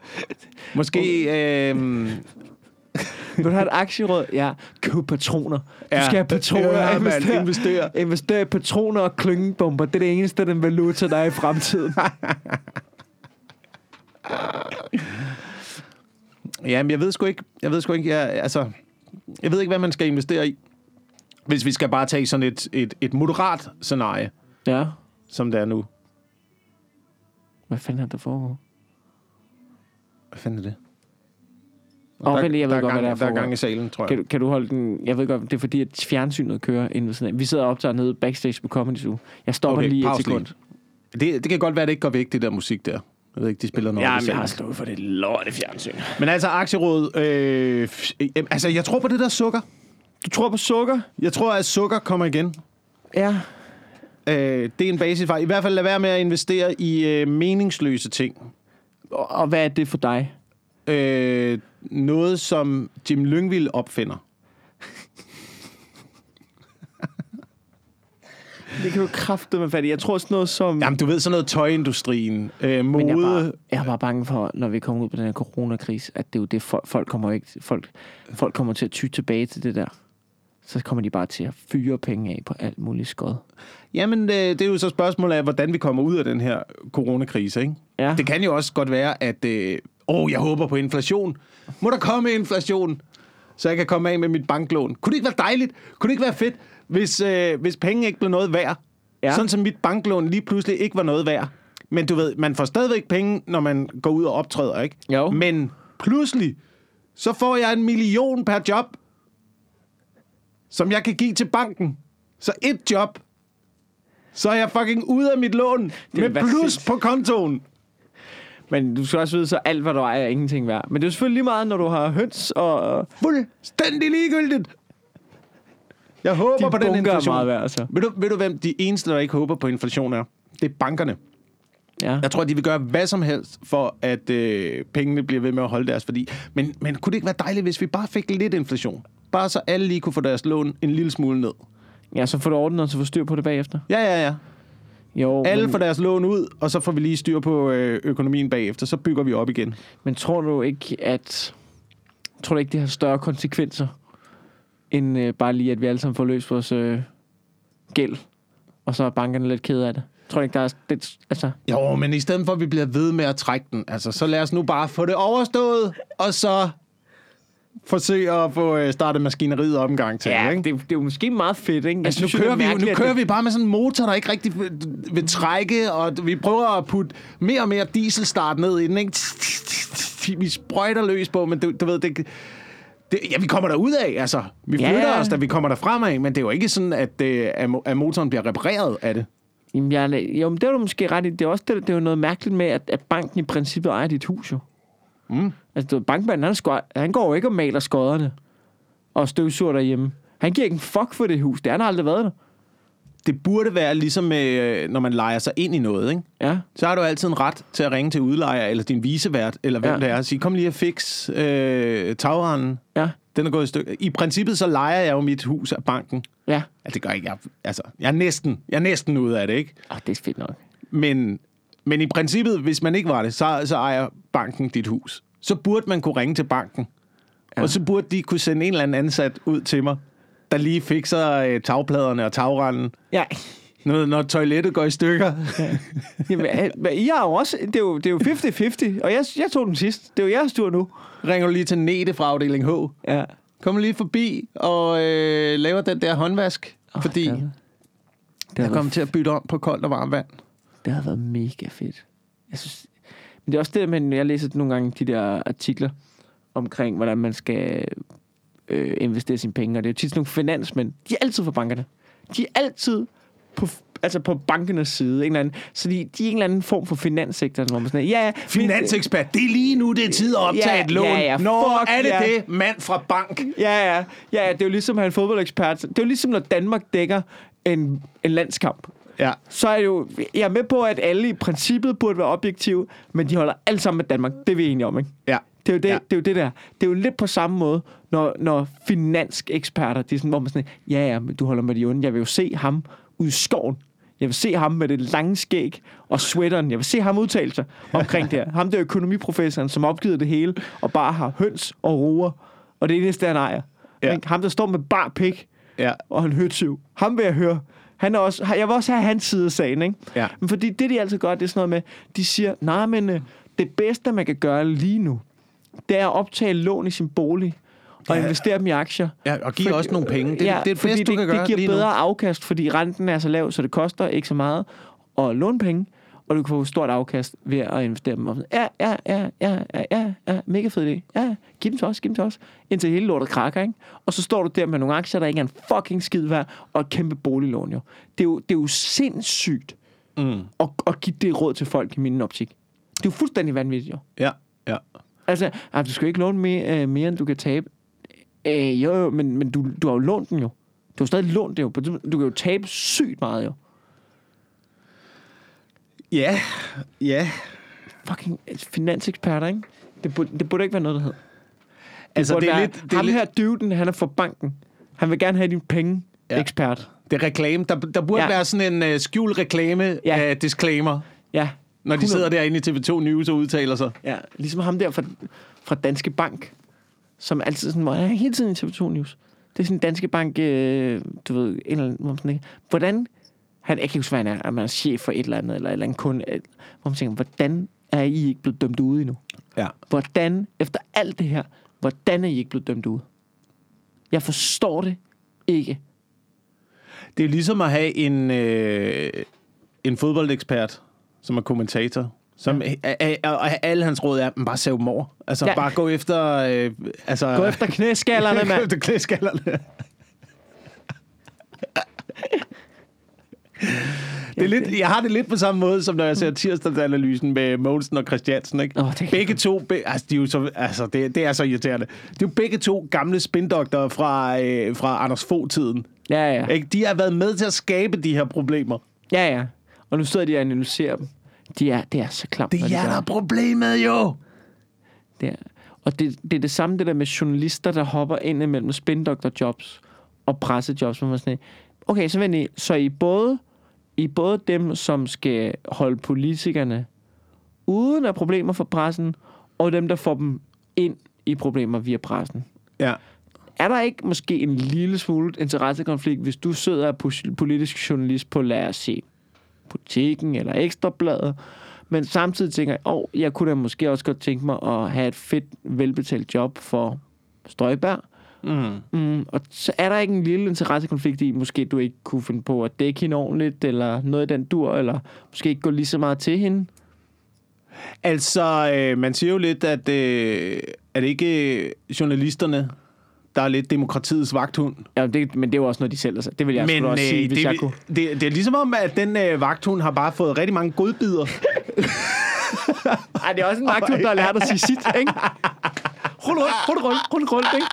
Måske... Øh, Vil du have et aktieråd? Ja, køb patroner. Du Ja. skal have patroner. Ja, investere, investere. investere i patroner og klyngebomber. Det er det eneste, den valuta, der er i fremtiden. ja, men jeg ved sgu ikke... Jeg ved sgu ikke... Jeg, altså, jeg ved ikke, hvad man skal investere i. Hvis vi skal bare tage sådan et, et, et moderat scenarie, ja. som det er nu. Hvad fanden er der foregår? Hvad fanden er det? Åh, der, vent lige, jeg ved der, godt, er hvad der er der er gang i salen, tror jeg. Kan du, kan du holde den? Jeg ved godt, det er fordi, at fjernsynet kører inde ved sådan af. Vi sidder og optager nede backstage på Comedy Zoo. Jeg stopper Okay, lige et pause sekund. lige. Det, det kan godt være, at det ikke går væk, det der musik der. Jeg ved ikke, de spiller noget. Ja, i men jeg har slået for det lorte fjernsyn. Men altså, aktieråd... Øh, øh, altså, jeg tror på det der sukker. Du tror på sukker? Jeg tror, at sukker kommer igen. Ja. Øh, det er en basisfejl. I hvert fald lad være med at investere i øh, meningsløse ting. Og, og hvad er det for dig? Øh, noget, som Jim Lyngvild opfinder. Det kan du kraftedeme med fat i. Jeg tror sådan noget som... Jamen, du ved sådan noget tøjindustrien, øh, Men jeg er, bare, mode. jeg er bare bange for, når vi kommer ud på den her coronakrise, at det er jo det, folk, folk kommer ikke, folk, folk kommer til at ty tilbage til det der. Så kommer de bare til at fyre penge af på alt muligt skod. Jamen, øh, det er jo så spørgsmålet af, hvordan vi kommer ud af den her coronakrise, ikke? Ja. Det kan jo også godt være, at... Øh, åh, jeg håber på inflation. Må der komme inflation, så jeg kan komme af med mit banklån? Kunne det ikke være dejligt? Kunne det ikke være fedt, hvis, øh, hvis penge ikke blev noget værd? Ja. Sådan som mit banklån lige pludselig ikke var noget værd. Men du ved, man får stadigvæk penge, når man går ud og optræder, ikke? Jo. Men pludselig, så får jeg en million per job, som jeg kan give til banken. Så et job, så er jeg fucking ude af mit lån med plus sindssygt. på kontoen. Men du skal også vide, så alt, hvad du ejer, er ingenting værd. Men det er selvfølgelig lige meget, når du har høns og... Fuldstændig ligegyldigt. Jeg håber De på den bunker er inflation. meget værd, altså. Ved du, ved du, hvem de eneste, der ikke håber på inflation er? Det er bankerne. Ja. Jeg tror, de vil gøre hvad som helst, for at øh, pengene bliver ved med at holde deres værdi. Men, men kunne det ikke være dejligt, hvis vi bare fik lidt inflation? Bare så alle lige kunne få deres lån en lille smule ned. ja, så får du ordnet, og så får styr på det bagefter. Ja, ja, ja. Jo, Alle men, får deres lån ud, og så får vi lige styr på øh, økonomien bagefter. Så bygger vi op igen. men tror du ikke, at... Tror du ikke, det har større konsekvenser, end øh, bare lige, at vi alle sammen får løst vores øh, gæld, og så er bankerne lidt kede af det? Tror ikke, der er... Det, altså, Jo, men i stedet for, at vi bliver ved med at trække den, altså, så lad os nu bare få det overstået, og så forsøge at få øh, startet maskineriet op en gang til. ja, ikke? det, det er jo måske meget fedt, ikke? Jeg Altså, nu synes det kører, er vi, jo- nu kører det- vi bare med sådan en motor, der ikke rigtig vil, vil trække, og vi prøver at putte mere og mere dieselstart ned i den. Ikke? Vi sprøjter løs på, men du, du ved, det, det, ja, vi kommer der ud af, altså. Vi flytter ja. os, da vi kommer der fremad, men det er jo ikke sådan, at, øh, at mo- at motoren bliver repareret af det. Jamen, jeg, jo, men det er du måske ret i. Det er også det, det er jo noget mærkeligt med, at, at banken i princippet ejer dit hus jo. Mm. Altså, du bankmanden, han, sko- han går jo ikke og maler skodderne og støvsuger derhjemme. Han giver ikke en fuck for det hus. Det har han aldrig været der. Det burde være ligesom, øh, når man leger sig ind i noget, ikke? Ja. Så har du altid en ret til at ringe til udlejer, eller din visevært, eller hvem Ja. det er, og sige, kom lige og fix øh, tagranden. Ja. Den er gået i stykker. I princippet så leger jeg jo mit hus af banken. Ja. Altså, det gør jeg ikke. Jeg, altså, jeg er næsten, jeg er næsten ude af det, ikke? Oh, det er fedt nok. Men, men i princippet, hvis man ikke var det, så, så ejer banken dit hus. Så burde man kunne ringe til banken. Ja. Og så burde de kunne sende en eller anden ansat ud til mig, der lige fikser øh, tagpladerne og tagranden, Ja. når, når toilettet går i stykker. Jamen, øh, men I har jo også... Det er jo, det er jo 50-50, og jeg, jeg tog den sidst. Det er jo jeres tur nu. Ringer du lige til Nete fra afdeling H. Ja. Kommer lige forbi og øh, laver den der håndvask, oh, fordi det er- Det jeg kommer til at bytte om på koldt og varmt vand. det har været mega fedt. Jeg synes, men det er også det, men jeg læser nogle gange de der artikler omkring, hvordan man skal øh, investere sine penge. Og det er jo tit sådan nogle finansmænd. De er altid for bankerne. De er altid på, altså på bankernes side. En eller anden, så de, de er en eller anden form for finanssektor, hvor man sådan, ja, ja, Finansekspert, det er lige nu, det er tid at optage Ja, et lån. ja, ja, Nå, fuck er det ja. det, mand fra bank? Ja, ja, ja, det er jo ligesom have en fodboldekspert. Det er jo ligesom, når Danmark dækker en, en landskamp. Ja. Så er det jo, jeg er med på, at alle i princippet burde være objektive, men de holder alle sammen med Danmark. Det er vi enige om, ikke? Ja. Det er, jo det, Ja. det er jo det der. Det er jo lidt på samme måde, når, når finanseksperter, de er sådan, hvor man sådan, ja, ja, men du holder med de onde. Jeg vil jo se ham ude i skoven. Jeg vil se ham med det lange skæg og sweateren. Jeg vil se ham udtale sig omkring det her. Ham der økonomiprofessoren, som opgivet det hele og bare har høns og roer. Og det eneste, han ejer. Ja. Ja. Ham, der står med bar pik Ja. og en høtyv. Ham vil jeg høre. Han er også, jeg vil også have hans side af sagen, ikke? Ja. Men fordi det, de altid gør, det er sådan noget med, de siger, nej, men øh, det bedste, man kan gøre lige nu, det er at optage lån i sin bolig og Ja. investere dem i aktier. Ja, og give også nogle penge. Det, ja, det er det bedste, du det, kan gøre det giver bedre nu. afkast, fordi renten er så lav, så det koster ikke så meget at låne penge, og du kan få et stort afkast ved at investere dem. Ja, ja, ja, ja, ja, ja, ja, mega fed idé. Ja, giv dem til os, giv dem til os. Indtil hele lortet krakker, ikke? Og så står du der med nogle aktier, der ikke er en fucking skid værd, og et kæmpe boliglån, jo. Det er jo, det er jo sindssygt Mm. at, at give det råd til folk i min optik. Det er jo fuldstændig vanvittigt, jo. Ja, ja. Altså, ah, du skal jo ikke låne mere, øh, mere end du kan tabe. Øh, jo, jo, men, men du, du har jo lånt den jo. Du har stadig lånt det jo. Du kan jo tabe sygt meget jo. Ja, ja. Fucking finanseksperter, ikke? Det burde, det burde ikke være noget, der hed. Altså, burde det er være, lidt... Det er, ham lidt, her dyvden, han er fra banken. Han vil gerne have din penge, Ja. ekspert. det er reklame. Der, der burde ja. Være sådan en uh, skjult reklame Ja. uh, discllaimer, Ja. Når de 100. sidder derinde i TV2 News og udtaler sig. Ja, ligesom ham der fra, fra Danske Bank, som altid sådan, er hele tiden i TV2 News. Det er sådan Danske Bank, øh, du ved, en eller anden, man sådan, ikke- hvordan, han, jeg kan ikke huske, hvad han er, om han er chef for et eller andet, eller et eller andet kunde, hvor man tænker, hvordan er I ikke blevet dømt ude endnu? Ja. Hvordan, efter alt det her, hvordan er I ikke blevet dømt ude? Jeg forstår det ikke. Det er ligesom at have en, øh, en fodboldekspert, som er kommentator. Som, ja. og alle hans råd er, bare save dem over. Altså, ja. Bare gå efter... Øh, altså, Gå efter knæskallerne, Gå mand. efter knæskallerne. Det er lidt, jeg har det lidt på samme måde, som når jeg ser tirsdagsanalysen med Mogensen og Christiansen. Ikke? Åh, det begge to, be, altså, de er jo så, altså det, det er så irriterende. Det er jo begge to gamle spindoktorer fra, øh, fra Anders Fogh-tiden. Ja, ja. Ikke? De har været med til at skabe de her problemer. Ja, ja. Og nu sidder de og analyserer dem. De er, det er så klamt, Det de er gør der er problemet jo. Det er, og det, det er det samme det der med journalister, der hopper ind imellem spindoktorjobs og pressejobs. Hvor man sådan, okay, så vent I, så I både, I både dem, som skal holde politikerne uden af problemer for pressen, og dem, der får dem ind i problemer via pressen. Ja. Er der ikke måske en lille smule interessekonflikt, hvis du sidder er politisk journalist på, lad os se, politikken eller ekstrabladet, men samtidig tænker jeg, oh, jeg kunne da måske også godt tænke mig at have et fedt, velbetalt job for Støjberg. Mm. Mm, og så er der ikke en lille interessekonflikt i, måske du ikke kunne finde på at dække hende ordentligt, eller noget i den dur, eller måske ikke gå lige så meget til hende. Altså, øh, man siger jo lidt, at øh, er det ikke journalisterne, der er lidt demokratiets vagthund? Ja, det, men det er jo også noget, de selv sagt. Det vil jeg Men også sige, øh, hvis det, jeg kunne. det, det er ligesom om, at den øh, vagthund har bare fået rigtig mange godbidder. Ej, det er også en vagthund, der har lært at sige sit, ikke? Rul rundt, rul rundt, rul rundt, ikke?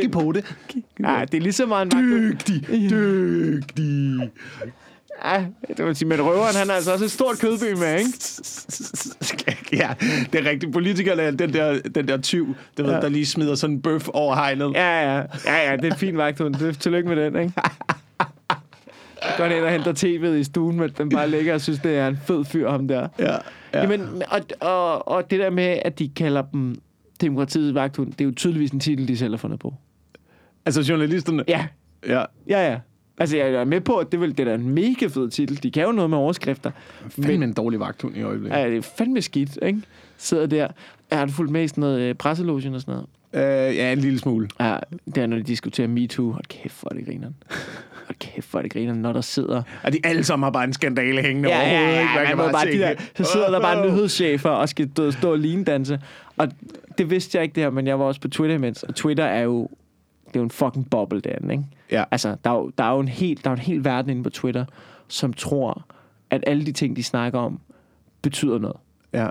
Giv på det. Ja, det er lige så meget en vagthund. Dygtig, dygtig. Ja, det vil sige, men røveren, han er altså også et stort kødby med, ikke? Ja, det er rigtigt. Politikerne er den der, den der tyv, der, ved, Ja. der lige smider sådan en bøf over hegnet. Ja, ja. Ja, ja, det er en fin vagthund. Det- Tillykke med den, ikke? Går ind og henter tv'et i stuen, men den bare ligger og synes, det er en fed fyr, ham der. Ja. Ja. Jamen, og, og, og det der med, at de kalder dem demokratiets vagthund, det er jo tydeligvis en titel, de selv har fundet på. Altså journalisterne. Ja, ja. ja, ja. Altså, jeg er med på, at det, vil, det er da en mega fed titel. De kan jo noget med overskrifter. Fandme en dårlig vagthund i øjeblikket. Ja, det er fandme skidt, ikke? Sidder der. Har du fulgt med i sådan noget øh, presselogen og sådan noget? Øh, ja, en lille smule. Ja, det er, når de diskuterer MeToo. Hold kæft, hvor er det grineren. Hold kæft, hvor er det grineren, når der sidder... Og de alle sammen har bare en skandale hængende Ja, ja, overhovedet. ja, ikke? Man man kan må bare de der, så sidder der bare nyhedschefer og skal stå, stå og linedanse. Og det vidste jeg ikke det her, men jeg var også på Twitter imens. Og Twitter er jo, det er jo en fucking boble derinde, ikke? Ja. Altså, der er, jo, der er jo en hel, der er en hel verden inde på Twitter, som tror, at alle de ting, de snakker om, betyder noget. Ja.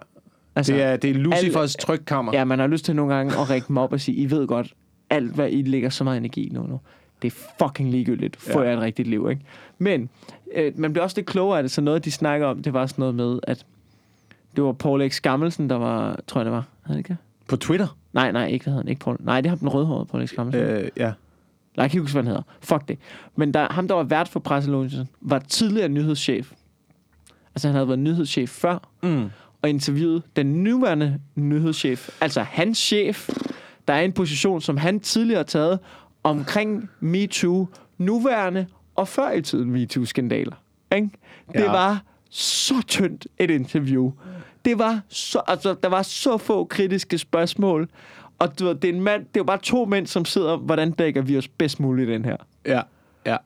Altså, Det er, det er Lucifers trykkammer. Ja, man har lyst til nogle gange at række dem op og sige, I ved godt, alt hvad I lægger så meget energi nu, nu det er fucking ligegyldigt. Få Ja. jer et rigtigt liv, ikke? Men øh, man bliver også lidt klogere af det, så noget, de snakker om, det var sådan noget med, at det var Paul X. Gammelsen, der var, tror jeg det var, havde det ikke? På Twitter. Nej, nej, ikke hvad hedder han, ikke Paul. Nej, det har den rødhårede Paul X. Gammelsen. Øh. Ja. Nej, jeg kan ikke huske, hvad han hedder. Fuck det. Men der, ham, der var vært for presselogen, var tidligere nyhedschef. Altså, han havde været nyhedschef før, Mm. og interviewet den nuværende nyhedschef, altså hans chef, der er en position, som han tidligere har taget omkring MeToo, nuværende og før i tiden MeToo-skandaler. Ikke? Det Ja. var så tyndt et interview. Det var så, altså, der var så få kritiske spørgsmål, og du ved, det er en mand, det er jo bare to mænd, som sidder, hvordan dækker vi os bedst muligt i den her? Ja. Ja.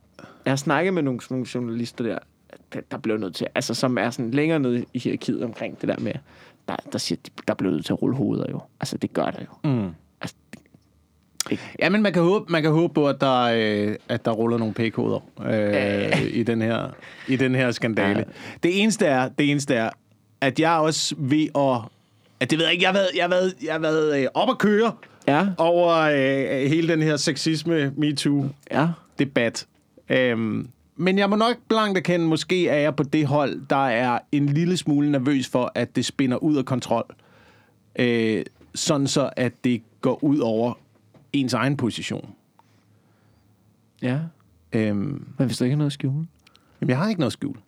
Jeg har snakket med nogle, nogle journalister der, der, der blev nødt til, altså som er sådan længere nede i hierarkiet omkring det der med, der, der siger, de- der blev nødt til at rulle hoveder jo. Altså det gør der jo. Mm. Altså, det, Ja, men man kan håbe, man kan håbe på, at der, øh, at der ruller nogle p-koder øh, i, den her, i den her skandale. Ja. Det eneste er, det eneste er, at jeg er også ved at... At det ved jeg ikke, jeg har været, jeg har været, jeg har været øh, op at køre ja, over øh, hele den her sexisme MeToo-debat. ja. Øhm, men jeg må nok blankt erkende, måske er jeg på det hold, der er en lille smule nervøs for, at det spinder ud af kontrol. Øh, sådan så, at det går ud over ens egen position. Ja, Øhm, men hvis du ikke har noget at skjule. jamen, jeg har ikke noget at skjule.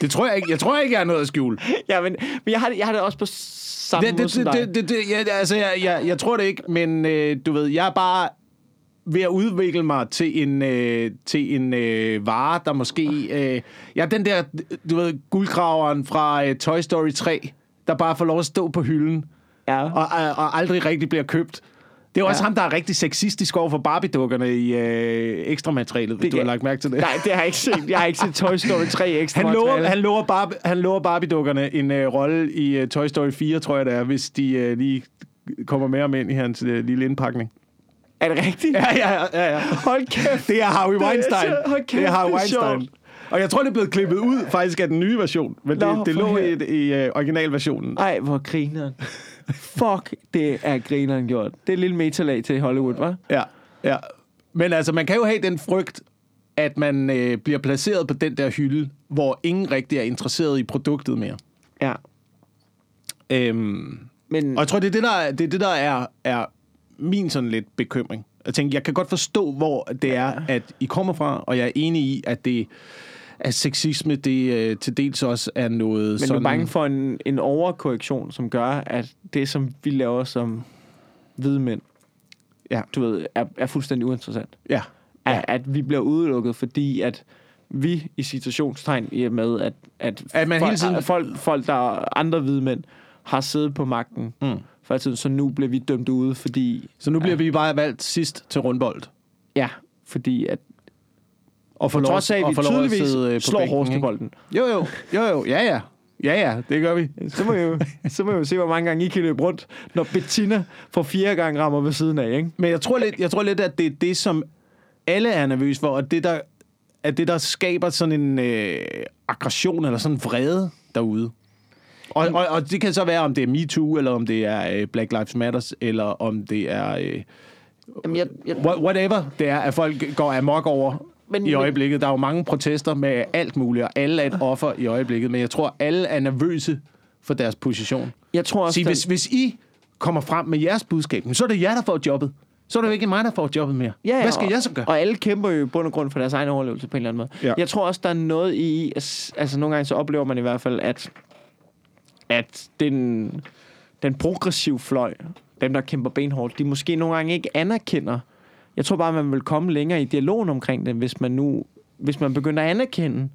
Det tror jeg ikke. Jeg tror ikke, jeg har noget at skjule. Ja, men, men jeg, har det, jeg har det også på samme Det, måde det, som dig. det, det, det, ja, altså, jeg, jeg, jeg tror det ikke, men øh, du ved, jeg er bare ved at udvikle mig til en, øh, til en øh, vare, der måske... Øh, ja, den der, du ved, guldgraveren fra øh, Toy Story 3, der bare får lov at stå på hylden, ja. og, og, og aldrig rigtig bliver købt. Det er jo også Ja. ham, der er rigtig sexistisk over for Barbie-dukkerne i øh, ekstra materialet, hvis Det du har lagt mærke til det. Nej, det har jeg ikke set. Jeg har ikke set Toy Story 3 ekstra Han lover, han lover, Barbie, han lover Barbie-dukkerne en øh, rolle i øh, Toy Story 4, tror jeg det er, hvis de øh, lige kommer mere med ind i hans øh, lille indpakning. Er det rigtigt? Ja, ja, ja. ja. Hold kæft. Det er Harvey Det er Weinstein. hold kæft, det er Harvey det er Weinstein. sjovt. Og jeg tror, det er blevet klippet ud faktisk af den nye version, men Nå, det, det lå i, i uh, originalversionen. Ej, hvor grineren. Fuck, det er grineren gjort. Det er et lille metalag til Hollywood, hva'? Ja, ja. Men altså, man kan jo have den frygt, at man øh, bliver placeret på den der hylde, hvor ingen rigtig er interesseret i produktet mere. Ja. Øhm, Men, Og jeg tror, det er det, der, er- det, er, det, der er, er min sådan lidt bekymring. Jeg tænker, jeg kan godt forstå, hvor det er, at I kommer fra, og jeg er enig i, at det at sexisme, det øh, til dels også er noget men du sådan... er bange for en, en overkorrektion, som gør, at det, som vi laver som hvide mænd, Ja. du ved, er, er fuldstændig uinteressant. Ja, At, at vi bliver udelukket, fordi at vi i situationstegn i med, at, at, At man folk, hele tiden- folk, folk, der er andre hvide mænd, har siddet på magten Mm. i tiden, så nu bliver vi dømt ude, fordi... så nu bliver vi bare valgt sidst til rundbold. Ja, fordi at Og på trods af, at vi tydeligvis øh, slår hårdestebolden. Jo, jo, jo, jo, ja, ja. Ja, ja, det gør vi. Så må, jeg jo, så må jo se, hvor mange gange I kan løbe rundt, når Bettina for fjerde gang rammer ved siden af, ikke? Men jeg tror lidt, jeg tror lidt at det er det, som alle er nervøse for, og det, der, at det, der skaber sådan en øh, aggression eller sådan en vrede derude. Og, og, og det kan så være, om det er MeToo, eller om det er øh, Black Lives Matter, eller om det er øh, Jamen, jeg, jeg, Wha- Whatever det er, at folk går amok over Men- i øjeblikket. Der er jo mange protester med alt muligt, og alle er et offer i øjeblikket. Men jeg tror, alle er nervøse for deres position. jeg tror også, Sige, hvis, hvis I kommer frem med jeres budskab, så er det jer, der får jobbet. Så er det jo ikke mig, der får jobbet mere. Ja, ja, Hvad skal og, jeg så gøre? Og alle kæmper jo i bund og grund for deres egen overlevelse på en eller anden måde. Ja. Jeg tror også, der er noget i, altså nogle gange så oplever man i hvert fald, at, at den, den progressive fløj, dem der kæmper benhårdt, de måske nogle gange ikke anerkender. Jeg tror bare, man vil komme længere i dialogen omkring det, hvis man nu, hvis man begynder at anerkende,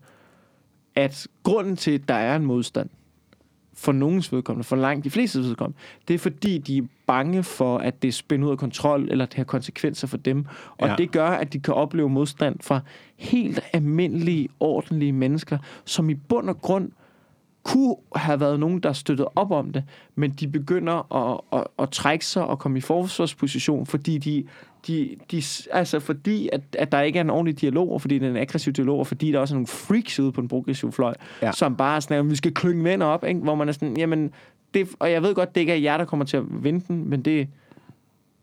at grunden til, at der er en modstand, for nogens vedkommende, for langt de fleste vedkommende, det er fordi, de er bange for, at det er spændt ud af kontrol, eller det har konsekvenser for dem. Og. Ja. det gør, at de kan opleve modstand fra helt almindelige, ordentlige mennesker, som i bund og grund kunne have været nogen, der støttede op om det, men de begynder at, at, at trække sig og komme i forsvarsposition, fordi de, de, de altså fordi at, at der ikke er en ordentlig dialog, og fordi det er en aggressiv dialog, og fordi der også er nogle freaks ude på en progressiv fløj, ja. Som bare er sådan, at vi skal klynge venner op, ikke? hvor man er sådan, jamen, det, og jeg ved godt, det ikke er jer, der kommer til at vinde den, men det,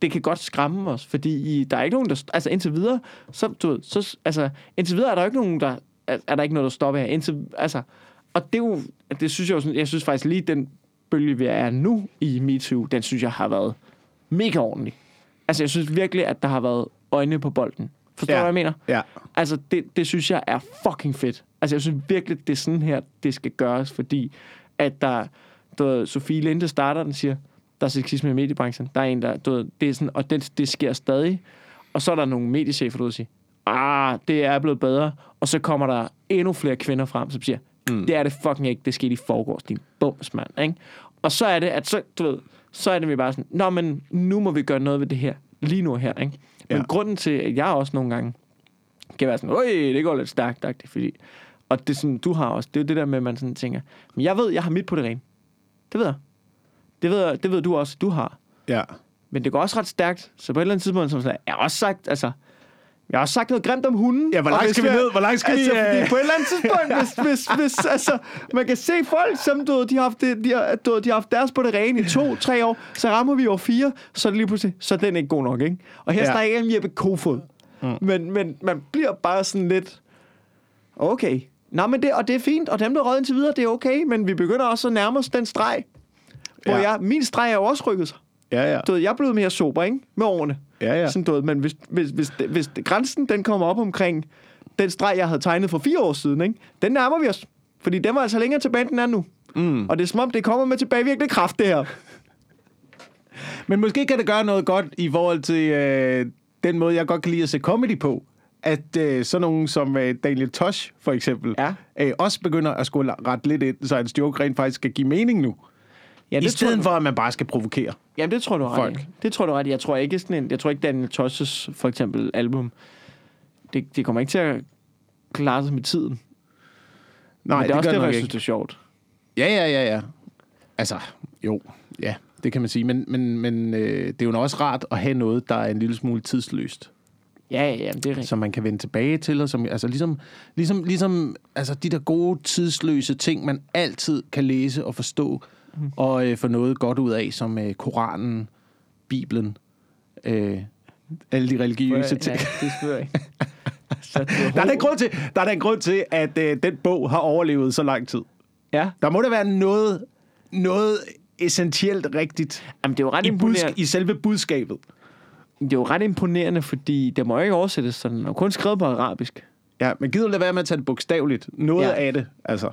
det kan godt skræmme os, fordi I, der er ikke nogen, der... Altså indtil videre, så, du ved, så, altså, indtil videre er der ikke nogen, der... Er, er der ikke noget, der stopper her. Indtil, altså, og det er jo... Det synes jeg jo sådan, Jeg synes faktisk lige, den bølge, vi er nu i MeToo, den synes jeg har været mega ordentlig. Altså, jeg synes virkelig, at der har været øjne på bolden. Forstår du, Ja. hvad jeg mener? Ja. Altså, det, det synes jeg er fucking fedt. Altså, jeg synes virkelig, det er sådan her, det skal gøres, fordi at der, du ved, Sofie Linde starter den, siger, der er sexisme i mediebranchen. Der er en, der, du ved, det er sådan, og det, det sker stadig. Og så er der nogle mediechefer, der siger, ah, det er blevet bedre. Og så kommer der endnu flere kvinder frem, som siger, mm. det er det fucking ikke, det skete i forgårs, din bums, mand. Ikke? Og så er det, at så, du ved, så er det vi bare sådan, nå, men nu må vi gøre noget ved det her, lige nu her, ikke? Men Ja. grunden til, at jeg også nogle gange kan være sådan, øj, det går lidt stærkt, det er fordi... Og det sådan, du har også, det er jo det der med, at man sådan tænker, men jeg ved, jeg har mit på det rene. Det ved jeg. Det ved, det ved du også, du har. Ja. Men det går også ret stærkt, så på et eller andet tidspunkt, som sådan, jeg har også sagt, altså, jeg har også sagt noget grimt om hunden. Ja, hvor langt skal vi ned? Hvor langt skal altså, vi, øh? Fordi på et eller andet tidspunkt, hvis, hvis, hvis, altså, man kan se folk, som du, de, har haft det, de, har, du, de har haft deres på det rene i to, tre år, så rammer vi over fire, så er det lige pludselig, så er den ikke god nok, ikke? Og her ja. Snakker jeg om Jeppe Kofod. Mm. Men, men man bliver bare sådan lidt, okay. Nå, men det, og det er fint, og dem, der er røget indtil videre, det er okay, men vi begynder også at nærme os den streg, hvor Ja. jeg, min streg er jo også rykket sig. Ja, ja. Du ved, jeg er blevet mere sober, ikke? Med årene. Ja, ja. Sådan, du ved, men hvis, hvis, hvis, hvis grænsen den kommer op omkring den streg, jeg havde tegnet for fire år siden, ikke? den nærmer vi os. Fordi den var altså længere tilbage, end den er nu. Mm. Og det er som om, det kommer med tilbagevirkende kraft, det her. Men måske kan det gøre noget godt i forhold til øh, den måde, jeg godt kan lide at se comedy på. At øh, sådan nogen som øh, Daniel Tosh, for eksempel, Ja. øh, også begynder at skulle ret lidt ind, så hans joke rent faktisk skal give mening nu. Ja, I det stedet tror, for, at man bare skal provokere. Jamen, det tror du ret folk. Det tror du ret. Jeg tror ikke sådan en, jeg tror ikke Daniel Tosses, for eksempel, album, det, det kommer ikke til at klare sig med tiden. Nej, Men det er også gør det, jeg ikke. synes, det er sjovt. Ja, ja, ja, ja. Altså, jo, ja, det kan man sige. Men, men, men øh, det er jo også rart at have noget, der er en lille smule tidsløst. Ja, ja, ja, det er rigtigt. som man kan vende tilbage til, og som, altså ligesom, ligesom, ligesom altså de der gode, tidsløse ting, man altid kan læse og forstå, mm. og øh, få noget godt ud af, som øh, Koranen, Bibelen, øh, alle de religiøse ting. Ja, det spørger jeg ikke. Der er, der, en grund til, der er der en grund til, at øh, den bog har overlevet så lang tid. Ja. Der må der være noget, noget essentielt rigtigt Jamen, det er jo ret i, imponerende. budsk- i selve budskabet. Det er jo ret imponerende, fordi det må jo ikke oversættes sådan. Er kun skrevet på arabisk. Ja, men gider lade være med at tage det bogstaveligt? Noget ja. af det, altså.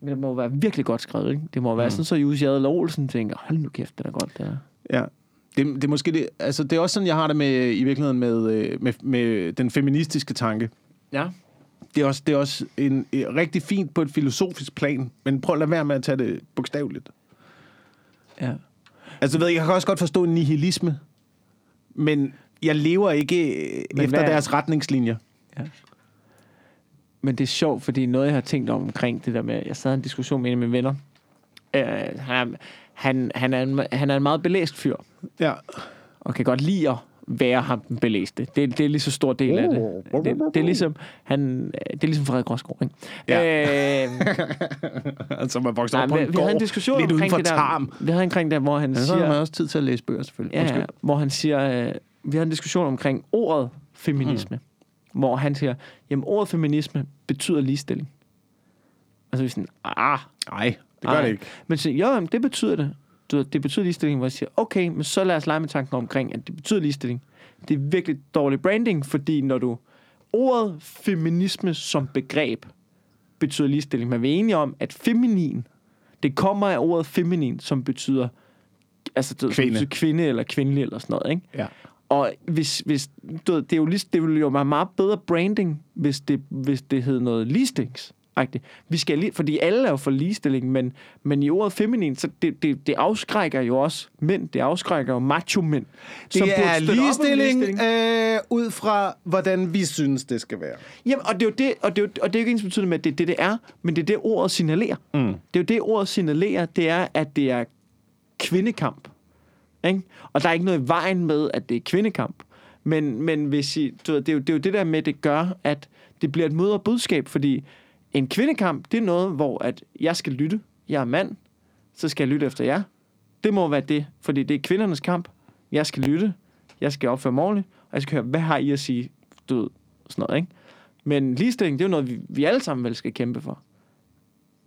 Men det må være virkelig godt skrevet, ikke? Det må være mm. sådan, så Jussi Adler Olsen tænker, hold nu kæft, det er godt, det her. Ja. Det, det er måske det, altså det er også sådan, jeg har det med, i virkeligheden med, øh, med, med den feministiske tanke. Ja. Det er også, det er også en, rigtig fint på et filosofisk plan, men prøv at lade være med at tage det bogstaveligt. Ja. Altså, ved, jeg kan også godt forstå en nihilisme, men jeg lever ikke Men efter hvad- deres retningslinjer. Men det er sjovt, fordi noget, jeg har tænkt om omkring det der med, jeg sad i en diskussion med en af mine venner. Øh, han, er, han, han, er en, han er en meget belæst fyr, Ja. og kan godt lide at være ham den belæste. Det, det er lige så stor del af det. Det, det er ligesom, han, det er ligesom Frederik Rosgaard, ikke? Ja. Øh, altså, man vokser nej, op på vi, en vi havde en gård, diskussion lidt uden omkring for det der. Vi havde omkring det, hvor han Men så har siger... man også tid til at læse bøger, selvfølgelig. Ja, ja, Undskyld. hvor han siger, øh, vi havde en diskussion omkring ordet feminisme, mm. Hvor han siger, jamen ordet feminisme betyder ligestilling. Og så er vi sådan, ah, Nej, det gør Ej. det ikke. men så, jo, jamen, det betyder det. Du, det betyder ligestilling, hvor jeg siger, okay, men så lad os lege med tanken omkring, at det betyder ligestilling. Det er virkelig dårlig branding, fordi når du... Ordet feminisme som begreb betyder ligestilling. Men vi er enige om, at feminin, det kommer af ordet feminin, som betyder altså, du, ved, som Kvinde. betyder kvinde eller kvindelig eller sådan noget, ikke? Ja. Og hvis, hvis du ved, det, er jo lige, det ville jo være meget bedre branding, hvis det, hvis det hed noget ligestillings. Vi skal lige, fordi alle er jo for ligestilling, men, men i ordet feminin, så det, det, det afskrækker jo også mænd. Det afskrækker jo macho-mænd. Det er ligestilling, ligestilling. øh, ud fra, hvordan vi synes, det skal være. Jamen, og det er jo det, og det er, jo, og det er jo ikke ens betydende med, at det er det, det er, men det er det, ordet signalerer. Mm. Det er jo det, ordet signalerer, det er, at det er kvindekamp. Ikke? Og der er ikke noget i vejen med, at det er kvindekamp. Men, men hvis I, du ved, det, er jo, det er jo det der med, at det gør, at det bliver et og budskab, fordi en kvindekamp, det er noget, hvor at jeg skal lytte. Jeg er mand, så skal jeg lytte efter jer. Det må være det, fordi det er kvindernes kamp. Jeg skal lytte, jeg skal opføre mig ordentligt, og jeg skal høre, hvad har I at sige? Du ved, sådan noget, ikke? Men ligestilling, det er jo noget, vi, vi alle sammen vel skal kæmpe for.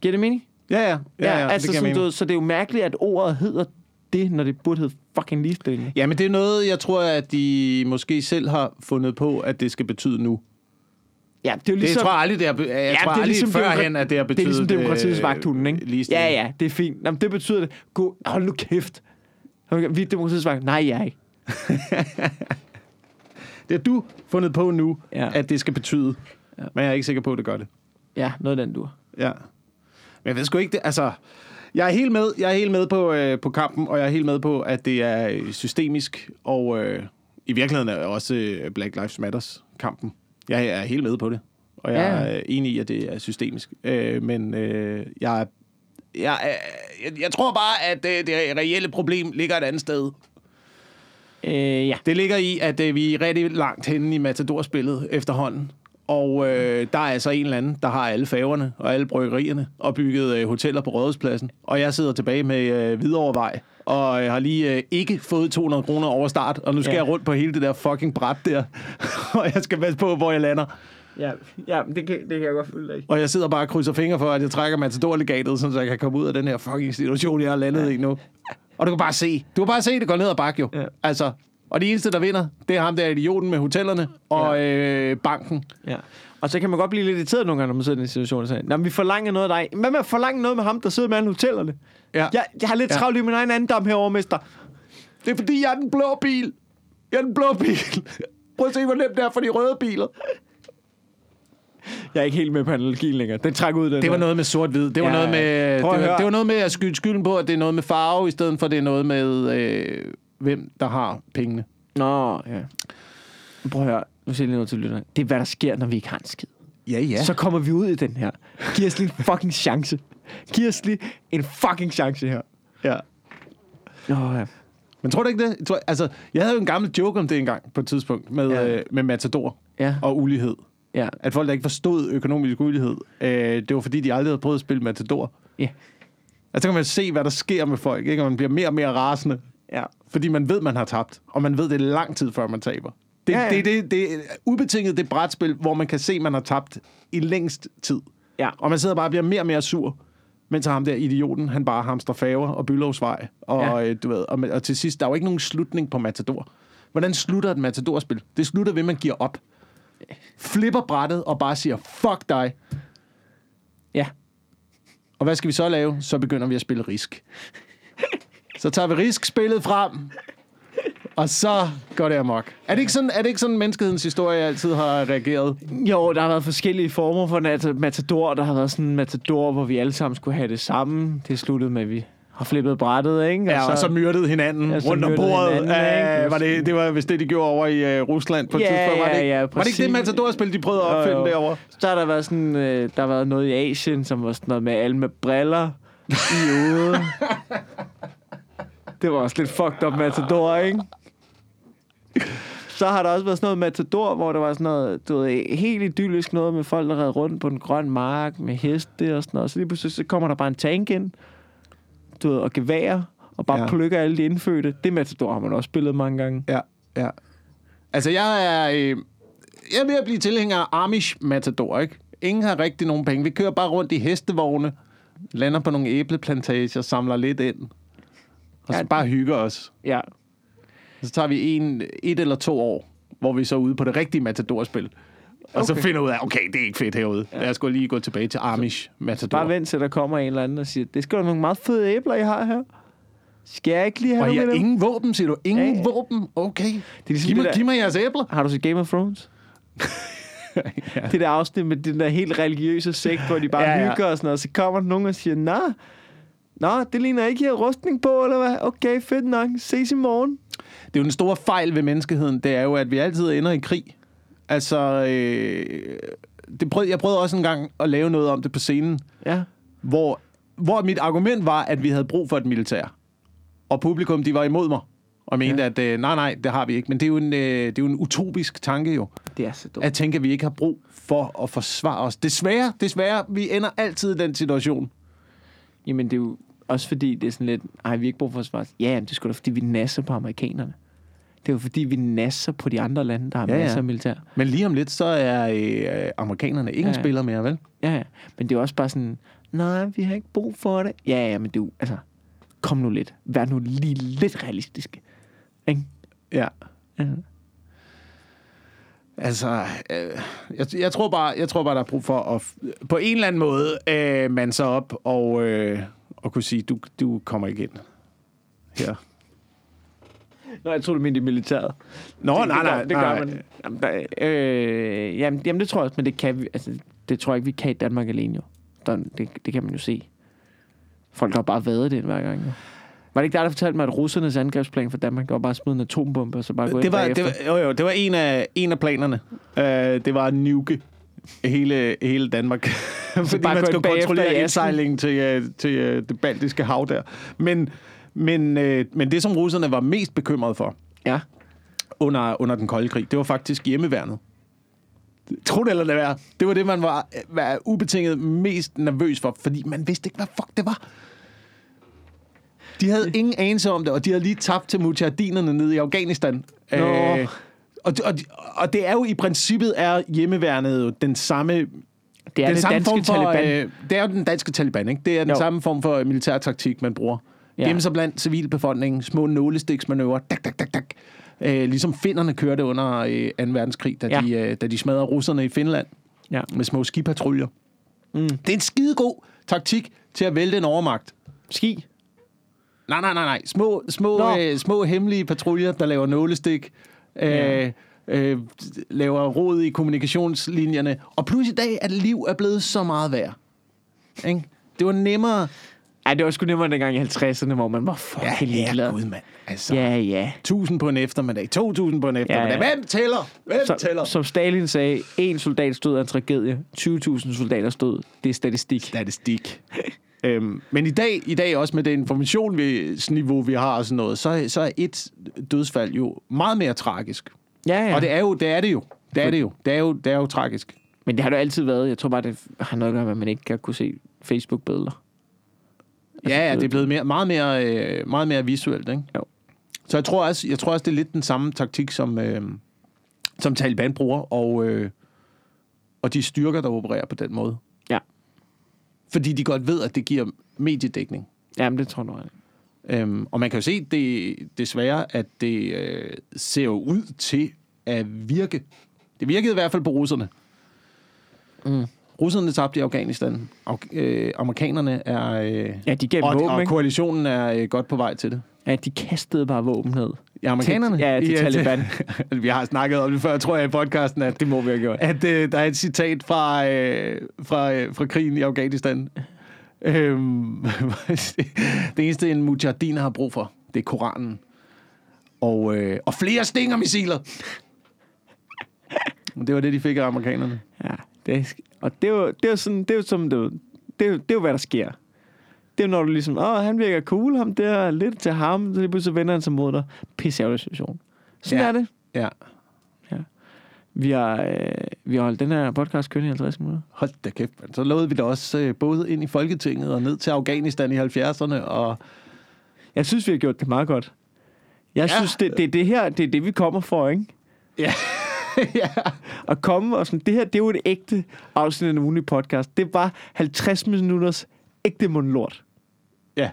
Giver det mening? Ja, ja. ja, ja altså det sådan, du, så det er jo mærkeligt, at ordet hedder det, når det burde hedde fucking ligestilling. Ja, men det er noget, jeg tror, at de måske selv har fundet på, at det skal betyde nu. Ja, det er jo Det ligesom... tror jeg aldrig, det be- jeg Ja, tror det er ligesom førhen, at det har det er betydet ligesom demokratiets øh, vagthunden, ikke? ligestilling. Ja, ja, det er fint. Jamen, det betyder det. Gå, hold nu kæft. Vi er demokratiets vagt. Nej, jeg er ikke. Det har du fundet på nu, Ja. at det skal betyde. Ja. Men jeg er ikke sikker på, at det gør det. Ja, noget af den dur. Ja. Men jeg ved sgu ikke det. Altså, jeg er helt med, jeg er helt med på, øh, på kampen, og jeg er helt med på, at det er øh, systemisk, og øh, i virkeligheden er også øh, Black Lives Matters kampen. Jeg er helt med på det, og jeg Ja. er enig i, at det er systemisk. Øh, men øh, jeg, er- jeg, jeg, jeg tror bare, at øh, det reelle problem ligger et andet sted. Øh, ja. Det ligger i, at øh, vi er rigtig langt henne i Matador-spillet efterhånden. Og øh, der er altså en eller anden, der har alle færgerne og alle bryggerierne og bygget øh, hoteller på Rådhuspladsen. Og jeg sidder tilbage med øh, Hvidovrevej og øh, har lige øh, ikke fået 200 kroner over start. Og nu skal Ja. ja. jeg rundt på hele det der fucking bræt der. og jeg skal passe på, hvor jeg lander. Ja, ja det, kan, det kan jeg godt følge dig. Og jeg sidder bare og krydser fingre for, at jeg trækker Matador-legatet, så jeg kan komme ud af den her fucking situation, jeg er landet i nu. Og du kan bare se. Du kan bare se, det går ned ad bakke jo. Ja. Altså, og det eneste, der vinder, det er ham der idioten med hotellerne og øh, banken. Ja. Og så kan man godt blive lidt irriteret nogle gange, når man sidder i den situation og siger, Nå, men vi forlanger noget af dig. Hvad med at forlange noget med ham, der sidder med alle hotellerne? Ja. Jeg, jeg har lidt Ja. ja. travlt i min egen andendam herovre, mester. Det er fordi, jeg er den blå bil. Jeg er den blå bil. Prøv at se, hvor nemt det er for de røde biler. Jeg er ikke helt med på analogien længere. Den trækker ud, den Det var her. noget med sort-hvid. Det var, Ja, noget med, det, at var, det var noget med at skyde skylden på, at det er noget med farve, i stedet for det er noget med, øh, hvem der har pengene. Nå, ja. Prøv at høre. Nu siger jeg lige noget til lytterne. Det er, hvad der sker, når vi ikke har en skid. Ja, ja. Så kommer vi ud i den her. Giv os lige en fucking chance. Giv os lige en fucking chance her. ja. Åh, ja. Men tror du ikke det? Jeg Tror, altså, jeg havde jo en gammel joke om det engang på et tidspunkt med, ja. øh, med Matador Ja, og ulighed. ja, At folk, der ikke forstod økonomisk ulighed, øh, det var fordi, de aldrig havde prøvet at spille Matador. ja. Altså, så kan man se, hvad der sker med folk, ikke? Og man bliver mere og mere rasende, ja. Fordi man ved, man har tabt. Og man ved, det er lang tid, før man taber. Det, Ja, ja, det, det, det er ubetinget det brætspil, hvor man kan se, man har tabt i længst tid. Ja. Og man sidder bare og bliver mere og mere sur, mens ham der idioten, han bare hamstrer faver og Byllovsvej. Og, Ja. ja. du ved, og, og til sidst, der er jo ikke nogen slutning på Matador. Hvordan slutter et Matador-spil? Det slutter ved, at man giver op. Flipper brættet og bare siger, fuck dig. Ja. Og hvad skal vi så lave? Så begynder vi at spille risk. Så tager vi risk-spillet frem, og så går det amok. Er det ikke sådan, er det ikke sådan menneskehedens historie altid har reageret? Jo, der har været forskellige former for matador. Der har været sådan en matador, hvor vi alle sammen skulle have det samme. Det sluttede med, at vi har flippet brættet, ikke? Ja, og så myrdede hinanden Ja, så rundt om bordet. hinanden, ikke? var det, det var vist det, de gjorde over i uh, Rusland på et Ja, tidspunkt. Var det, ja, var det ikke det Matador-spil, de prøvede at Jo, opfinde jo. derovre? Så har der været sådan, øh, der har været noget i Asien, som var sådan noget med alle med briller i ude. det var også lidt fucked up matador, ikke? Så har der også været sådan noget matador, hvor der var sådan noget, du ved, helt idyllisk noget med folk, der red rundt på den grønne mark med heste og sådan noget. Så lige pludselig så kommer der bare en tank ind, du ved, og gevær, og bare. Ja. plukker alle de indfødte. Det matador har man også spillet mange gange. Ja, ja. Altså, jeg er, øh, jeg er ved at blive tilhænger af Amish Matador, ikke? Ingen har rigtig nogen penge. Vi kører bare rundt i hestevogne, lander på nogle æbleplantager, samler lidt ind. Og så Ja. bare hygger os. Ja. Så tager vi en, et eller to år, hvor vi så er ude på det rigtige Matador-spil. Og så Okay. finder ud af, okay, det er ikke fedt herude. Ja. Lad os gå lige gå tilbage til Amish Matador. Bare vent til, der kommer en eller anden og siger, det skal da nogle meget fede æbler, I har her. Skal jeg ikke lige have Og af har ingen våben, siger du? Ingen Ja, ja, våben? Okay. Det er ligesom giv, mig, der- giv mig jeres æbler. Har du set Game of Thrones? ja. Det der afsnit med den der helt religiøse sekt, hvor de bare Ja, ja, hygger og sådan noget, og så kommer der nogen og siger, Nå, Nå, det ligner ikke, I har rustning på, eller hvad? Okay, fedt nok. Ses i morgen. Det er jo den store fejl ved menneskeheden, det er jo, at vi altid ender i krig. Altså, øh, det prøvede, jeg prøvede også en gang at lave noget om det på scenen, Ja. hvor, hvor mit argument var, at vi havde brug for et militær. Og publikum, de var imod mig. Og mente, ja. at øh, nej, nej, det har vi ikke. Men det er jo en, øh, det er jo en utopisk tanke jo. Det er så dumt. At tænke, at vi ikke har brug for at forsvare os. Desværre, desværre, vi ender altid i den situation. Jamen, det er jo også fordi, det er sådan lidt, ej, vi har ikke brug for svare. Ja, jamen, det er sgu da, fordi vi nasser på amerikanerne. Det er jo fordi, vi nasser på de andre lande, der har Ja, masser af militær. Men lige om lidt, så er øh, amerikanerne ikke en Ja, ja. spiller mere, vel? Ja, ja. Men det er jo også bare sådan, nej, vi har ikke brug for det. Ja, ja, men det er jo, altså, kom nu lidt. Vær nu lige lidt realistisk. Ikke? Ja. Ja. Altså, øh, jeg, jeg, tror bare, jeg tror bare, der er brug for at på en eller anden måde øh, man sig op og, øh, og kunne sige, du, du kommer ind her. Nå, jeg tror du mente i militæret. Nå, det, nej, det gør, nej, det gør nej. man. Jamen, der, øh, jamen, jamen, det tror jeg også, men det kan vi, altså, det tror jeg ikke, vi kan i Danmark alene jo. Der, det, det kan man jo se. Folk har bare været det hver gang jo. Var det ikke der, der fortalte mig, at russernes angrebsplan for Danmark, det var bare at smide en atombombe, og så bare gå ind Det var, det var, jo, jo, det var en af, en af planerne. Uh, det var at nuke hele, hele Danmark. Fordi bare man bagefter kontrollere indsejlingen til, uh, til uh, det baltiske hav der. Men, men, uh, men det, som russerne var mest bekymrede for, Ja. under, under den kolde krig. Det var faktisk hjemmeværnet. Tro det eller det være. Det var det, man var, var ubetinget mest nervøs for, fordi man vidste ikke, hvad fuck det var. De havde ingen anelse om det, og de havde lige tabt til mujahedinerne nede i Afghanistan. Øh, Nå. og, og, og det er jo i princippet er hjemmeværnet den samme Det er den det samme danske form for, Taliban. Øh, det er jo den danske Taliban, ikke? Det er den Jo. samme form for militær taktik, man bruger. Ja. Gemme sig blandt civilbefolkningen, små nålestiksmanøvrer, dak, dak, dak, dak. Øh, ligesom finnerne kørte under øh, 2. verdenskrig, da, ja. de, øh, da de smadrede russerne i Finland Ja. med små skipatruljer. Mm. Det er en skidegod taktik til at vælte en overmagt. Ski. Nej, nej, nej, nej. Små, små, Nå. øh, små hemmelige patruljer, der laver nålestik, øh, Ja. øh, laver rod i kommunikationslinjerne. Og plus i dag, at liv er blevet så meget værd. Ikke? Det var nemmere... Ej, det var sgu nemmere dengang i 50'erne, hvor man var fucking ligeglad. gud, mand. Altså, Ja, ja. 1000 på en eftermiddag, 2000 på en eftermiddag. ja. Hvem tæller? Hvem Så, tæller? som Stalin sagde, en soldat stod af en tragedie, 20.000 soldater stod. Det er statistik. Statistik. Øhm, men i dag, i dag også med det informationsniveau, vi har og sådan noget, så, så er et dødsfald jo meget mere tragisk. Ja, ja. Og det er jo det er det jo. Det er det jo. Det er jo, det er jo tragisk. Men det har det jo altid været. Jeg tror bare, det har noget at gøre med, at man ikke kan kunne se Facebook-billeder. Ja, ja, det er blevet mere, meget, mere, øh, meget mere visuelt, ikke? Jo. Så jeg tror, også, jeg tror også, det er lidt den samme taktik, som, øh, som Taliban bruger, og, øh, og de styrker, der opererer på den måde. Fordi de godt ved, at det giver mediedækning. Jamen, det tror jeg nok. Øhm, og man kan jo se det, desværre, at det øh, ser jo ud til at virke. Det virkede i hvert fald på russerne. Mm. Russerne tabte i Afghanistan. Af, øh, amerikanerne er... Øh, Ja, de gav og, våben, og ikke? koalitionen er øh, godt på vej til det. Ja, de kastede bare våben ned. Ja, amerikanerne? Ja, til Taliban. vi har snakket om det før, tror jeg, i podcasten, at, Det må vi have gjort. at øh, der er et citat fra, øh, fra, øh, fra krigen i Afghanistan. Øhm, det eneste, en mujahedin har brug for, det er Koranen. Og, øh, og flere stingermissiler. det var det, de fik af amerikanerne. Ja, det og det er jo, det er jo sådan, det er jo som det, det, er jo, det er jo, hvad der sker. Det er når du ligesom, åh, han virker cool, ham der, lidt til ham, så lige pludselig vender han sig mod dig. Pisse ærgerlig situation. Sådan Ja. er det. Ja. Vi har, øh, vi har holdt den her podcast kørende i 50 minutter. Hold da kæft, man. Så lovede vi da også øh, både ind i Folketinget og ned til Afghanistan i 70'erne. Og Jeg synes, vi har gjort det meget godt. Jeg Ja. ja. synes, det, det, er det her, det er det, vi kommer for, ikke? Ja. ja. At komme og sådan, det her, det er jo et ægte afsnit af en ugenlig podcast. Det er bare 50 minutters ægte mundlort. Ja.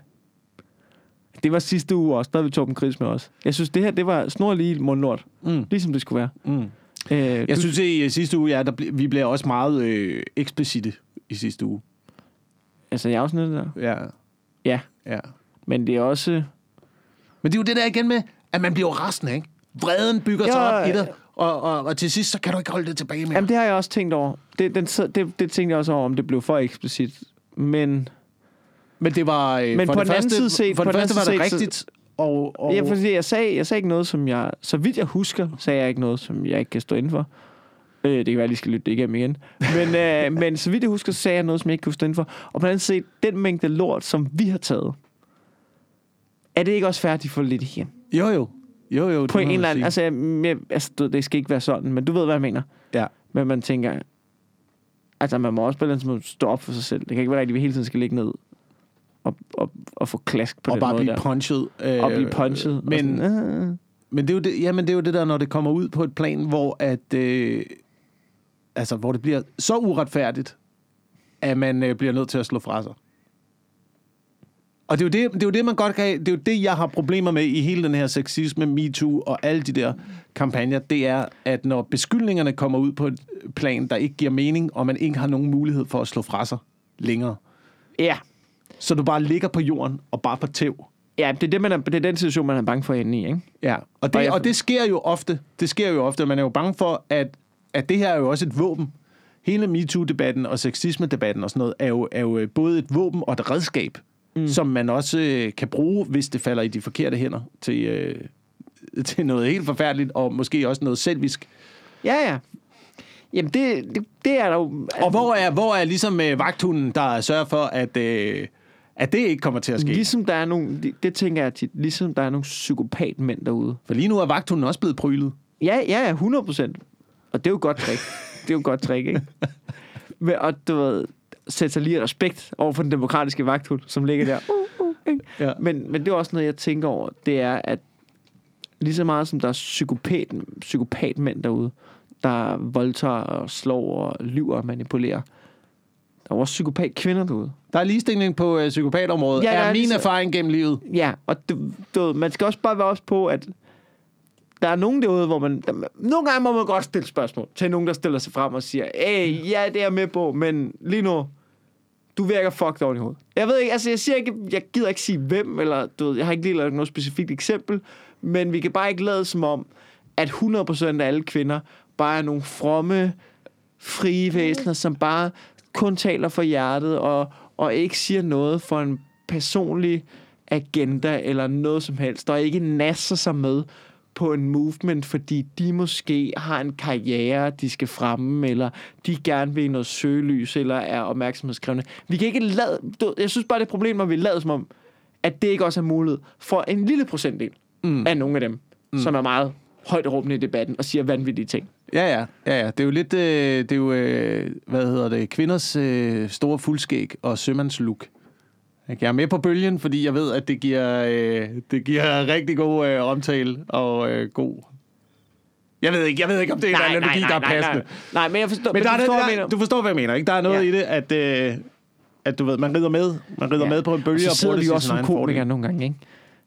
Det var sidste uge også, der havde vi Torben Chris med os. Jeg synes, det her, det var snorlige mundlort. Mm. Ligesom det skulle være. Mm. Øh, Jeg du, synes, i sidste uge, ja, der ble, vi blev også meget øh, eksplicite i sidste uge. altså, i afsnittet der. Ja. Ja, ja. men det er også... Men det er jo det der igen med, at man bliver rasende, ikke? Vreden bygger sig Ja, op i dig, og, og, og til sidst, så kan du ikke holde det tilbage mere. Jamen, det har jeg også tænkt over. Det, den, det, det tænkte jeg også over, om det blev for eksplicit. Men, Men det var... Øh, Men for på den anden side set- For det første var det rigtigt, og... og ja, fordi jeg sagde, jeg sagde ikke noget, som jeg... Så vidt jeg husker, sagde jeg ikke noget, som jeg ikke kan stå inden for. Øh, det kan være, at jeg lige skal lytte det igennem igen. Men, øh, men så vidt jeg husker, sagde jeg noget, som jeg ikke kunne stå for. Og på den anden side, den mængde lort, som vi har taget, er det ikke også færdigt, får lidt igen? Jo, jo. Jo, jo. På en eller anden... Altså, jeg, altså, du det skal ikke være sådan, men du ved, hvad jeg mener. Ja. Men man tænker... Altså, man må også på en eller anden måde stå op for sig selv. Det kan ikke være rigtigt, at vi hele tiden skal ligge ned og, og, og få klask på og den bare måde blive der. punchet. Øh, og blive punchet. Men, og sådan, øh. men, det er jo det, jamen, det er jo det der, når det kommer ud på et plan, hvor at... Øh, altså, hvor det bliver så uretfærdigt, at man øh, bliver nødt til at slå fra sig. Og det er, jo det, det er jo det, man godt kan... Det er jo det, jeg har problemer med i hele den her sexisme, MeToo og alle de der kampagner. Det er, at når beskyldningerne kommer ud på et plan, der ikke giver mening, og man ikke har nogen mulighed for at slå fra sig længere, Ja. Så du bare ligger på jorden og bare på tæv. Ja, det er, det, man er, det er den situation, man er bange for at ende i, ikke? Ja, og det, og det sker jo ofte. Det sker jo ofte. Man er jo bange for, at, at det her er jo også et våben. Hele MeToo-debatten og sexisme-debatten og sådan noget er jo, er jo både et våben og et redskab, mm. som man også øh, kan bruge, hvis det falder i de forkerte hænder til, øh, til noget helt forfærdeligt, og måske også noget selvisk. Ja, ja. Jamen, det, det, det er der jo... Og hvor er, hvor er ligesom øh, vagthunden, der sørger for, at, øh, at det ikke kommer til at ske? Ligesom der er nogle... Det, det tænker jeg tit. Ligesom der er nogle psykopatmænd derude. For lige nu er vagthunden også blevet prylet. Ja, ja, ja, 100 procent. Og det er jo godt trick. det er jo godt trick, ikke? Men, og du ved, sætte sig lige respekt over for den demokratiske vagthund, som ligger der. Uh, uh, ikke? Ja. Men, men det er også noget, jeg tænker over. Det er, at lige så meget som der er psykopat, psykopatmænd derude, der voldtager og slår og lyver og manipulerer, der er også psykopat kvinder derude. Der er ligestilling på øh, psykopatområdet. Ja, er, er min lige erfaring gennem livet. Ja, og du, du, man skal også bare være også på, at der er nogen derude, hvor man... Der, nogle gange må man godt stille spørgsmål til nogen, der stiller sig frem og siger, hey, ja, det er jeg med på, men lige nu, du virker fucked oven i hovedet. Jeg ved ikke, altså jeg siger ikke, jeg gider ikke sige hvem, eller du ved, jeg har ikke lige lavet noget specifikt eksempel, men vi kan bare ikke lade som om, at 100% af alle kvinder bare er nogle fromme, frie væsener, som bare kun taler for hjertet, og, og ikke siger noget for en personlig agenda, eller noget som helst, og ikke nasser sig med på en movement, fordi de måske har en karriere, de skal fremme, eller de gerne vil i noget søgelys, eller er opmærksomhedskrævende. Vi kan ikke lade... Jeg synes bare, det er et problem, når vi lader som om, at det ikke også er mulighed for en lille procentdel mm. af nogle af dem, mm. som er meget højt råbende i debatten og siger vanvittige ting. Ja, ja, ja, ja. Det er jo lidt, øh, det er jo, øh, hvad hedder det, kvinders øh, store fuldskæg og sømandslook. Ikke? Jeg er med på bølgen, fordi jeg ved, at det giver, øh, det giver rigtig god øh, omtale og øh, god... Jeg ved ikke, jeg ved ikke, om det er en analogi, der er passende. Nej, nej, men jeg forstår, Men der er, du forstår, der, hvad jeg mener. du forstår, hvad jeg mener, ikke? Der er noget Ja. i det, at, øh, at du ved, man rider med. Man rider Ja. med på en bølge og så og, sidder bruger det vi jo også som komikere nogle gange, ikke?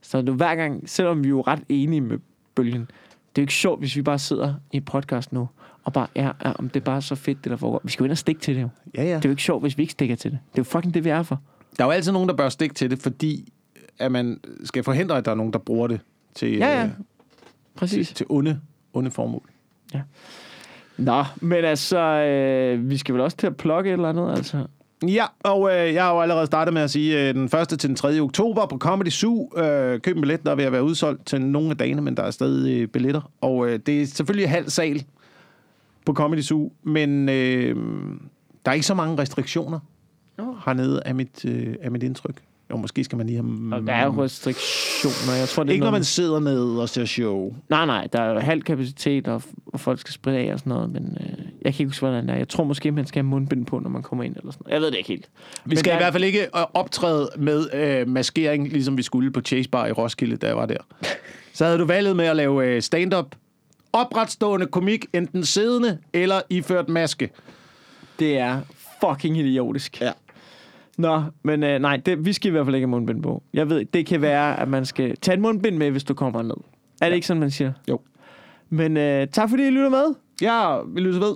Så du, hver gang, selvom vi er jo ret enige med bølgen, det er jo ikke sjovt, hvis vi bare sidder i en podcast nu, og bare, ja, ja om det er bare så fedt, det der foregår. Vi skal jo ind og stikke til det jo. Ja, ja. Det er jo ikke sjovt, hvis vi ikke stikker til det. Det er jo fucking det, vi er for. Der er jo altid nogen, der bør stikke til det, fordi at man skal forhindre, at der er nogen, der bruger det til, Ja, ja. øh, Præcis. til, til onde, onde formål. Nå, men altså, øh, vi skal vel også til at plukke et eller andet, altså. Ja, og øh, jeg har jo allerede startet med at sige, øh, den 1. til den 3. oktober på Comedy Zoo. Øh, køb en billet, der er ved at være udsolgt til nogle af dagene, men der er stadig øh, billetter. Og øh, det er selvfølgelig halv sal på Comedy Zoo, men øh, der er ikke så mange restriktioner Nå. hernede af mit, øh, af mit indtryk. Jo, måske skal man lige have... Og der er jo restriktioner. Jeg tror, det er Ikke når man sidder ned og ser show. Nej, nej, der er halv kapacitet, og, og folk skal spritte af og sådan noget, men øh, jeg kan ikke huske, hvordan det er. Jeg tror måske, man skal have mundbind på, når man kommer ind eller sådan noget. Jeg ved det ikke helt. Vi skal der i er- hvert fald ikke øh, optræde med øh, maskering, ligesom vi skulle på Chase Bar i Roskilde, da jeg var der. Så havde du valget med at lave øh, stand-up opretstående komik, enten siddende eller iført maske. Det er fucking idiotisk. Ja. Nå, men øh, nej, det, vi skal i hvert fald ikke have mundbind på. Jeg ved, det kan være, at man skal tage et mundbind med, hvis du kommer ned. Er det ikke sådan, man siger? Jo. Men øh, tak fordi I lytter med. Ja, vi lytter ved.